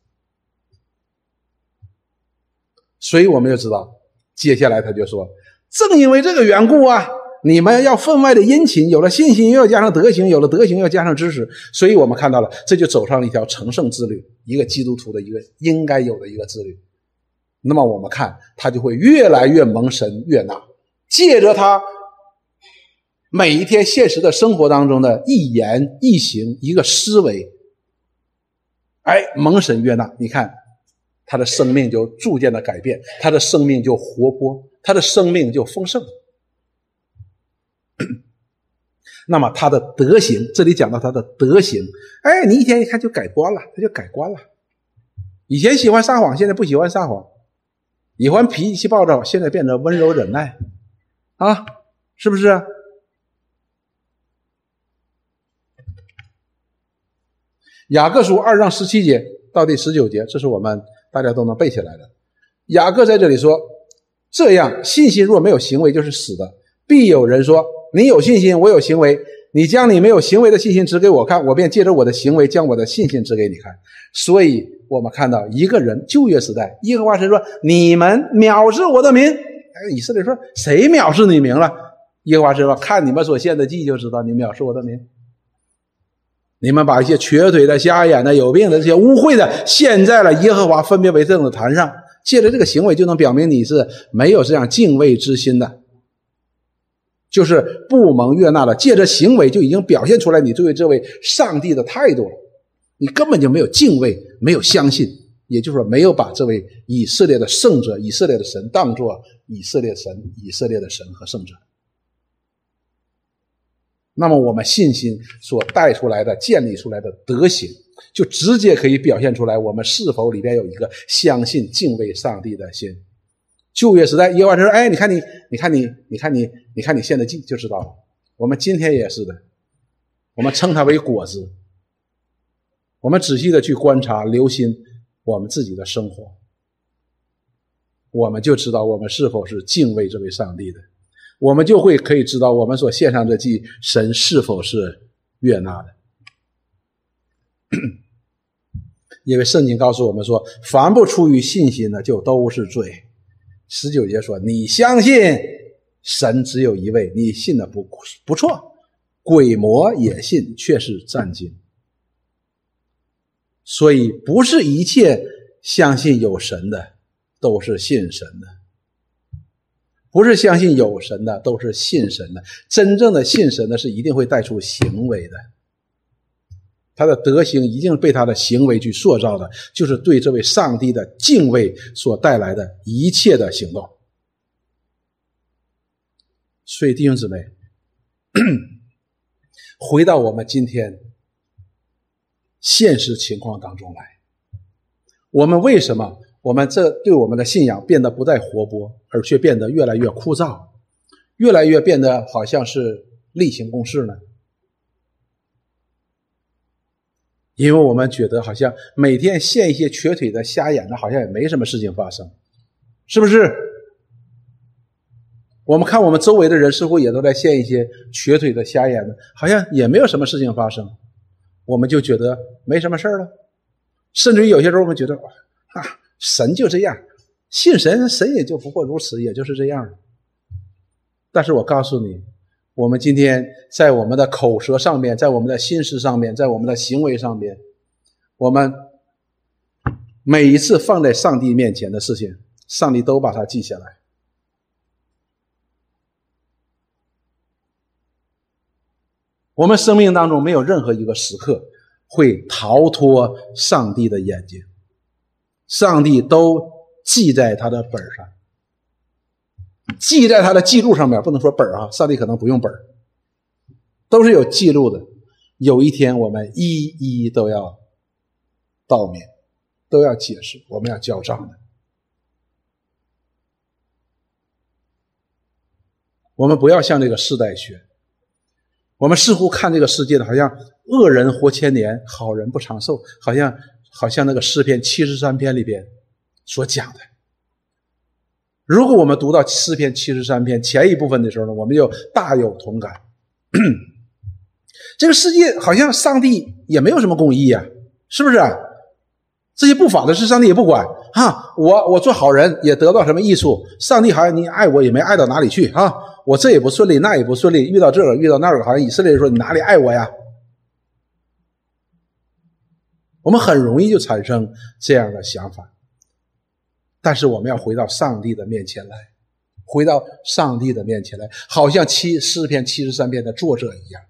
所以我们就知道，接下来他就说：“正因为这个缘故啊。”你们要分外的殷勤，有了信心，又要加上德行；有了德行，要加上知识。所以我们看到了，这就走上了一条成圣之旅，一个基督徒的一个应该有的一个之旅。那么我们看，他就会越来越蒙神悦纳，借着他每一天现实的生活当中的一言一行、一个思维，哎，蒙神悦纳。你看，他的生命就逐渐的改变，他的生命就活泼，他的生命就丰盛。(clears throat) 那么他的德行，这里讲到他的德行，哎，你一天一看就改观了，他就改观了。以前喜欢撒谎，现在不喜欢撒谎；以前脾气暴躁，现在变得温柔忍耐，啊，是不是？雅各书二章十七节到第十九节，这是我们大家都能背起来的。雅各在这里说：“这样，信心若没有行为，就是死的。必有人说。”你有信心，我有行为。你将你没有行为的信心指给我看，我便借着我的行为将我的信心指给你看。所以，我们看到一个人旧约时代，耶和华神说：“你们藐视我的名。”哎，以色列说：“谁藐视你名了？”耶和华神说：“看你们所献的祭，就知道你藐视我的名。你们把一些瘸腿的、瞎眼的、有病的这些污秽的献在了耶和华分别为圣的坛上，借着这个行为，就能表明你是没有这样敬畏之心的。”就是不蒙悦纳了，借着行为就已经表现出来你对这位上帝的态度了。你根本就没有敬畏，没有相信，也就是说，没有把这位以色列的圣者、以色列的神当作以色列神、以色列的神和圣者。那么，我们信心所带出来的、建立出来的德行，就直接可以表现出来，我们是否里边有一个相信、敬畏上帝的心。旧约时代，耶和华说：“哎，你看你，你看你，你看你，你看你献的祭，就知道了。我们今天也是的，我们称它为果子。我们仔细的去观察、留心我们自己的生活，我们就知道我们是否是敬畏这位上帝的。我们就会可以知道我们所献上的祭，神是否是悦纳的。(coughs) 因为圣经告诉我们说，凡不出于信心的，就都是罪。”十九节说：“你相信神只有一位，你信的不不错。鬼魔也信，却是战惊。所以，不是一切相信有神的都是信神的，不是相信有神的都是信神的。真正的信神的，是一定会带出行为的。他的德行一定被他的行为去塑造的，就是对这位上帝的敬畏所带来的一切的行动。所以弟兄姊妹，(clears throat) 回到我们今天现实情况当中来，我们为什么我们这对我们的信仰变得不再活泼，而却变得越来越枯燥，越来越变得好像是例行公事呢？因为我们觉得好像每天献一些瘸腿的、瞎眼的，好像也没什么事情发生，是不是？我们看我们周围的人似乎也都在献一些瘸腿的、瞎眼的，好像也没有什么事情发生，我们就觉得没什么事了。甚至于有些时候我们觉得啊，神就这样，信神，神也就不过如此，也就是这样了。但是我告诉你。我们今天在我们的口舌上面，在我们的心思上面，在我们的行为上面，我们每一次放在上帝面前的事情，上帝都把它记下来。我们生命当中没有任何一个时刻会逃脱上帝的眼睛，上帝都记在他的本上。记在他的记录上面，不能说本啊，上帝可能不用本都是有记录的。有一天我们一一都要道明，都要解释，我们要交账的。我们不要向这个世代学，我们似乎看这个世界的，好像恶人活千年，好人不长寿，好像好像那个诗篇七十三篇里边所讲的。如果我们读到诗篇七十三篇前一部分的时候呢，我们就大有同感。(clears throat) 这个世界好像上帝也没有什么公义呀，是不是？这些不法的事，上帝也不管哈。我我做好人也得到什么益处？上帝好像你爱我也没爱到哪里去哈。我这也不顺利，那也不顺利，遇到这个遇到那个，好像以色列人说你哪里爱我呀？我们很容易就产生这样的想法。但是我们要回到上帝的面前来，回到上帝的面前来，好像七诗篇七十三篇的作者一样，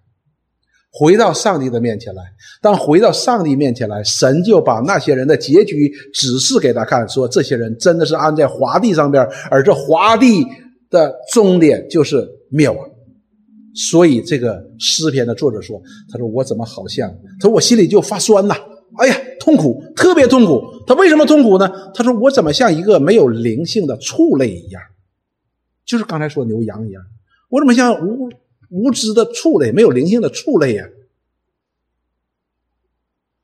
回到上帝的面前来。当回到上帝面前来，神就把那些人的结局指示给他看，说这些人真的是安在华地上边，而这华地的终点就是灭亡。所以这个诗篇的作者说：“他说我怎么好像？他说我心里就发酸呐。”哎呀，痛苦，特别痛苦。他为什么痛苦呢？他说：“我怎么像一个没有灵性的畜类一样？就是刚才说牛羊一样，我怎么像无无知的畜类，没有灵性的畜类呀？”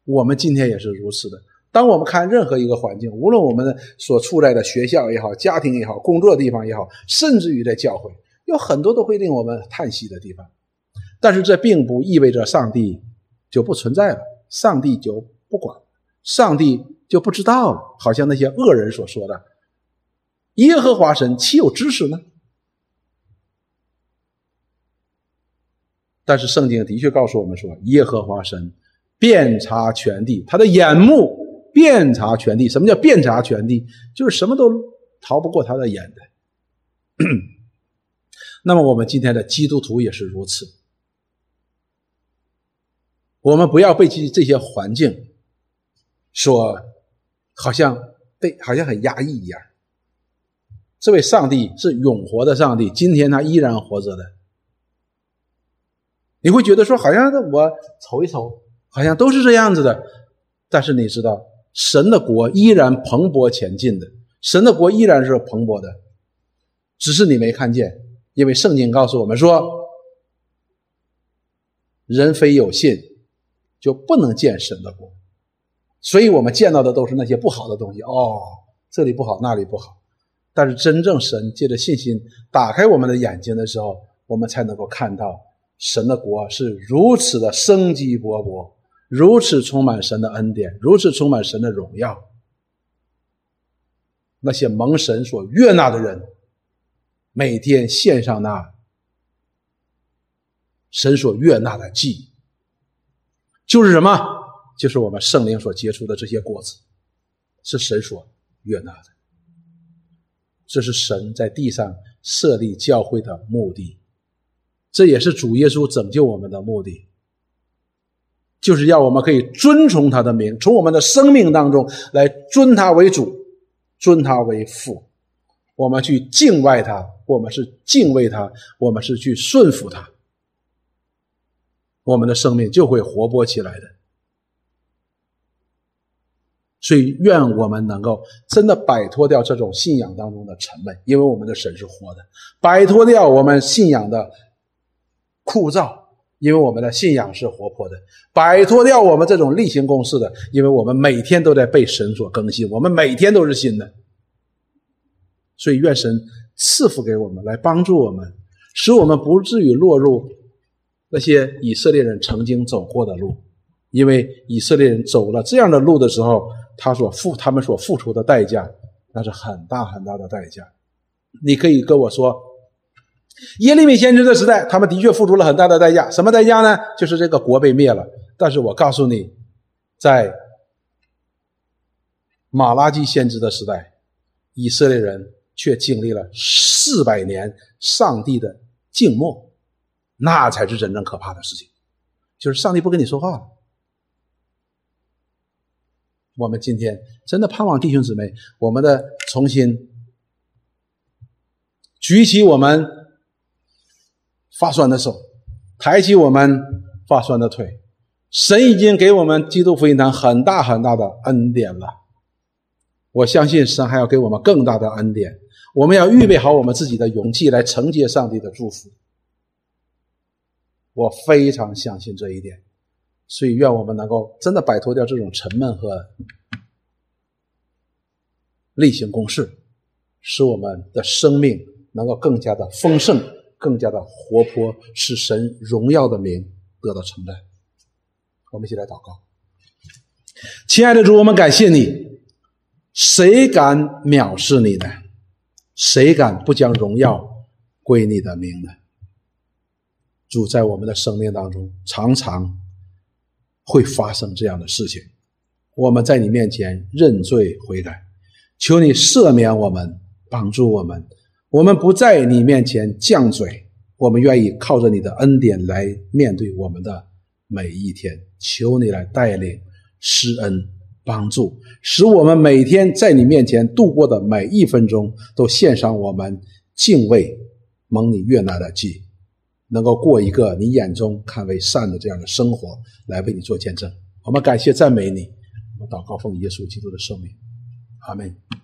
我们今天也是如此的。当我们看任何一个环境，无论我们所处在的学校也好，家庭也好，工作地方也好，甚至于在教会，有很多都会令我们叹息的地方。但是这并不意味着上帝就不存在了，上帝就。不管，上帝就不知道了。好像那些恶人所说的：“耶和华神岂有知识呢？”但是圣经的确告诉我们说，耶和华神遍察全地，他的眼目遍察全地。什么叫遍察全地？就是什么都逃不过他的眼的。(clears throat) 那么我们今天的基督徒也是如此，我们不要被这这些环境。说，好像被好像很压抑一样。这位上帝是永活的上帝，今天他依然活着的。你会觉得说，好像我瞅一瞅，好像都是这样子的。但是你知道，神的国依然蓬勃前进的，神的国依然是蓬勃的，只是你没看见，因为圣经告诉我们说，人非有信，就不能见神的国。所以我们见到的都是那些不好的东西哦，这里不好，那里不好。但是真正神借着信心打开我们的眼睛的时候，我们才能够看到神的国是如此的生机勃勃，如此充满神的恩典，如此充满神的荣耀。那些蒙神所悦纳的人，每天献上那神所悦纳的祭，就是什么？就是我们圣灵所结出的这些果子，是神所悦纳的。这是神在地上设立教会的目的，这也是主耶稣拯救我们的目的。就是要我们可以遵从他的名，从我们的生命当中来尊他为主，尊他为父。我们去敬拜他，我们是敬畏他，我们是去顺服他，我们的生命就会活泼起来的。所以，愿我们能够真的摆脱掉这种信仰当中的沉闷，因为我们的神是活的；摆脱掉我们信仰的枯燥，因为我们的信仰是活泼的；摆脱掉我们这种例行公事的，因为我们每天都在被神所更新，我们每天都是新的。所以，愿神赐福给我们，来帮助我们，使我们不至于落入那些以色列人曾经走过的路，因为以色列人走了这样的路的时候。他所付他们所付出的代价，那是很大很大的代价。你可以跟我说，耶利米先知的时代，他们的确付出了很大的代价。什么代价呢？就是这个国被灭了。但是我告诉你，在马拉基先知的时代，以色列人却经历了四百年上帝的静默，那才是真正可怕的事情，就是上帝不跟你说话了。我们今天真的盼望弟兄姊妹，我们的重新举起我们发酸的手，抬起我们发酸的腿。神已经给我们基督福音堂很大很大的恩典了，我相信神还要给我们更大的恩典。我们要预备好我们自己的勇气来承接上帝的祝福。我非常相信这一点。所以，愿我们能够真的摆脱掉这种沉闷和例行公事，使我们的生命能够更加的丰盛，更加的活泼，使神荣耀的名得到称赞。我们一起来祷告，亲爱的主，我们感谢你。谁敢藐视你呢？谁敢不将荣耀归你的名呢？主在我们的生命当中，常常。会发生这样的事情，我们在你面前认罪悔改，求你赦免我们，帮助我们。我们不在你面前犟嘴，我们愿意靠着你的恩典来面对我们的每一天。求你来带领、施恩、帮助，使我们每天在你面前度过的每一分钟，都献上我们敬畏、蒙你悦纳的祭。能够过一个你眼中看为善的这样的生活，来为你做见证。我们感谢赞美你，我们祷告奉耶稣基督的圣名，阿门。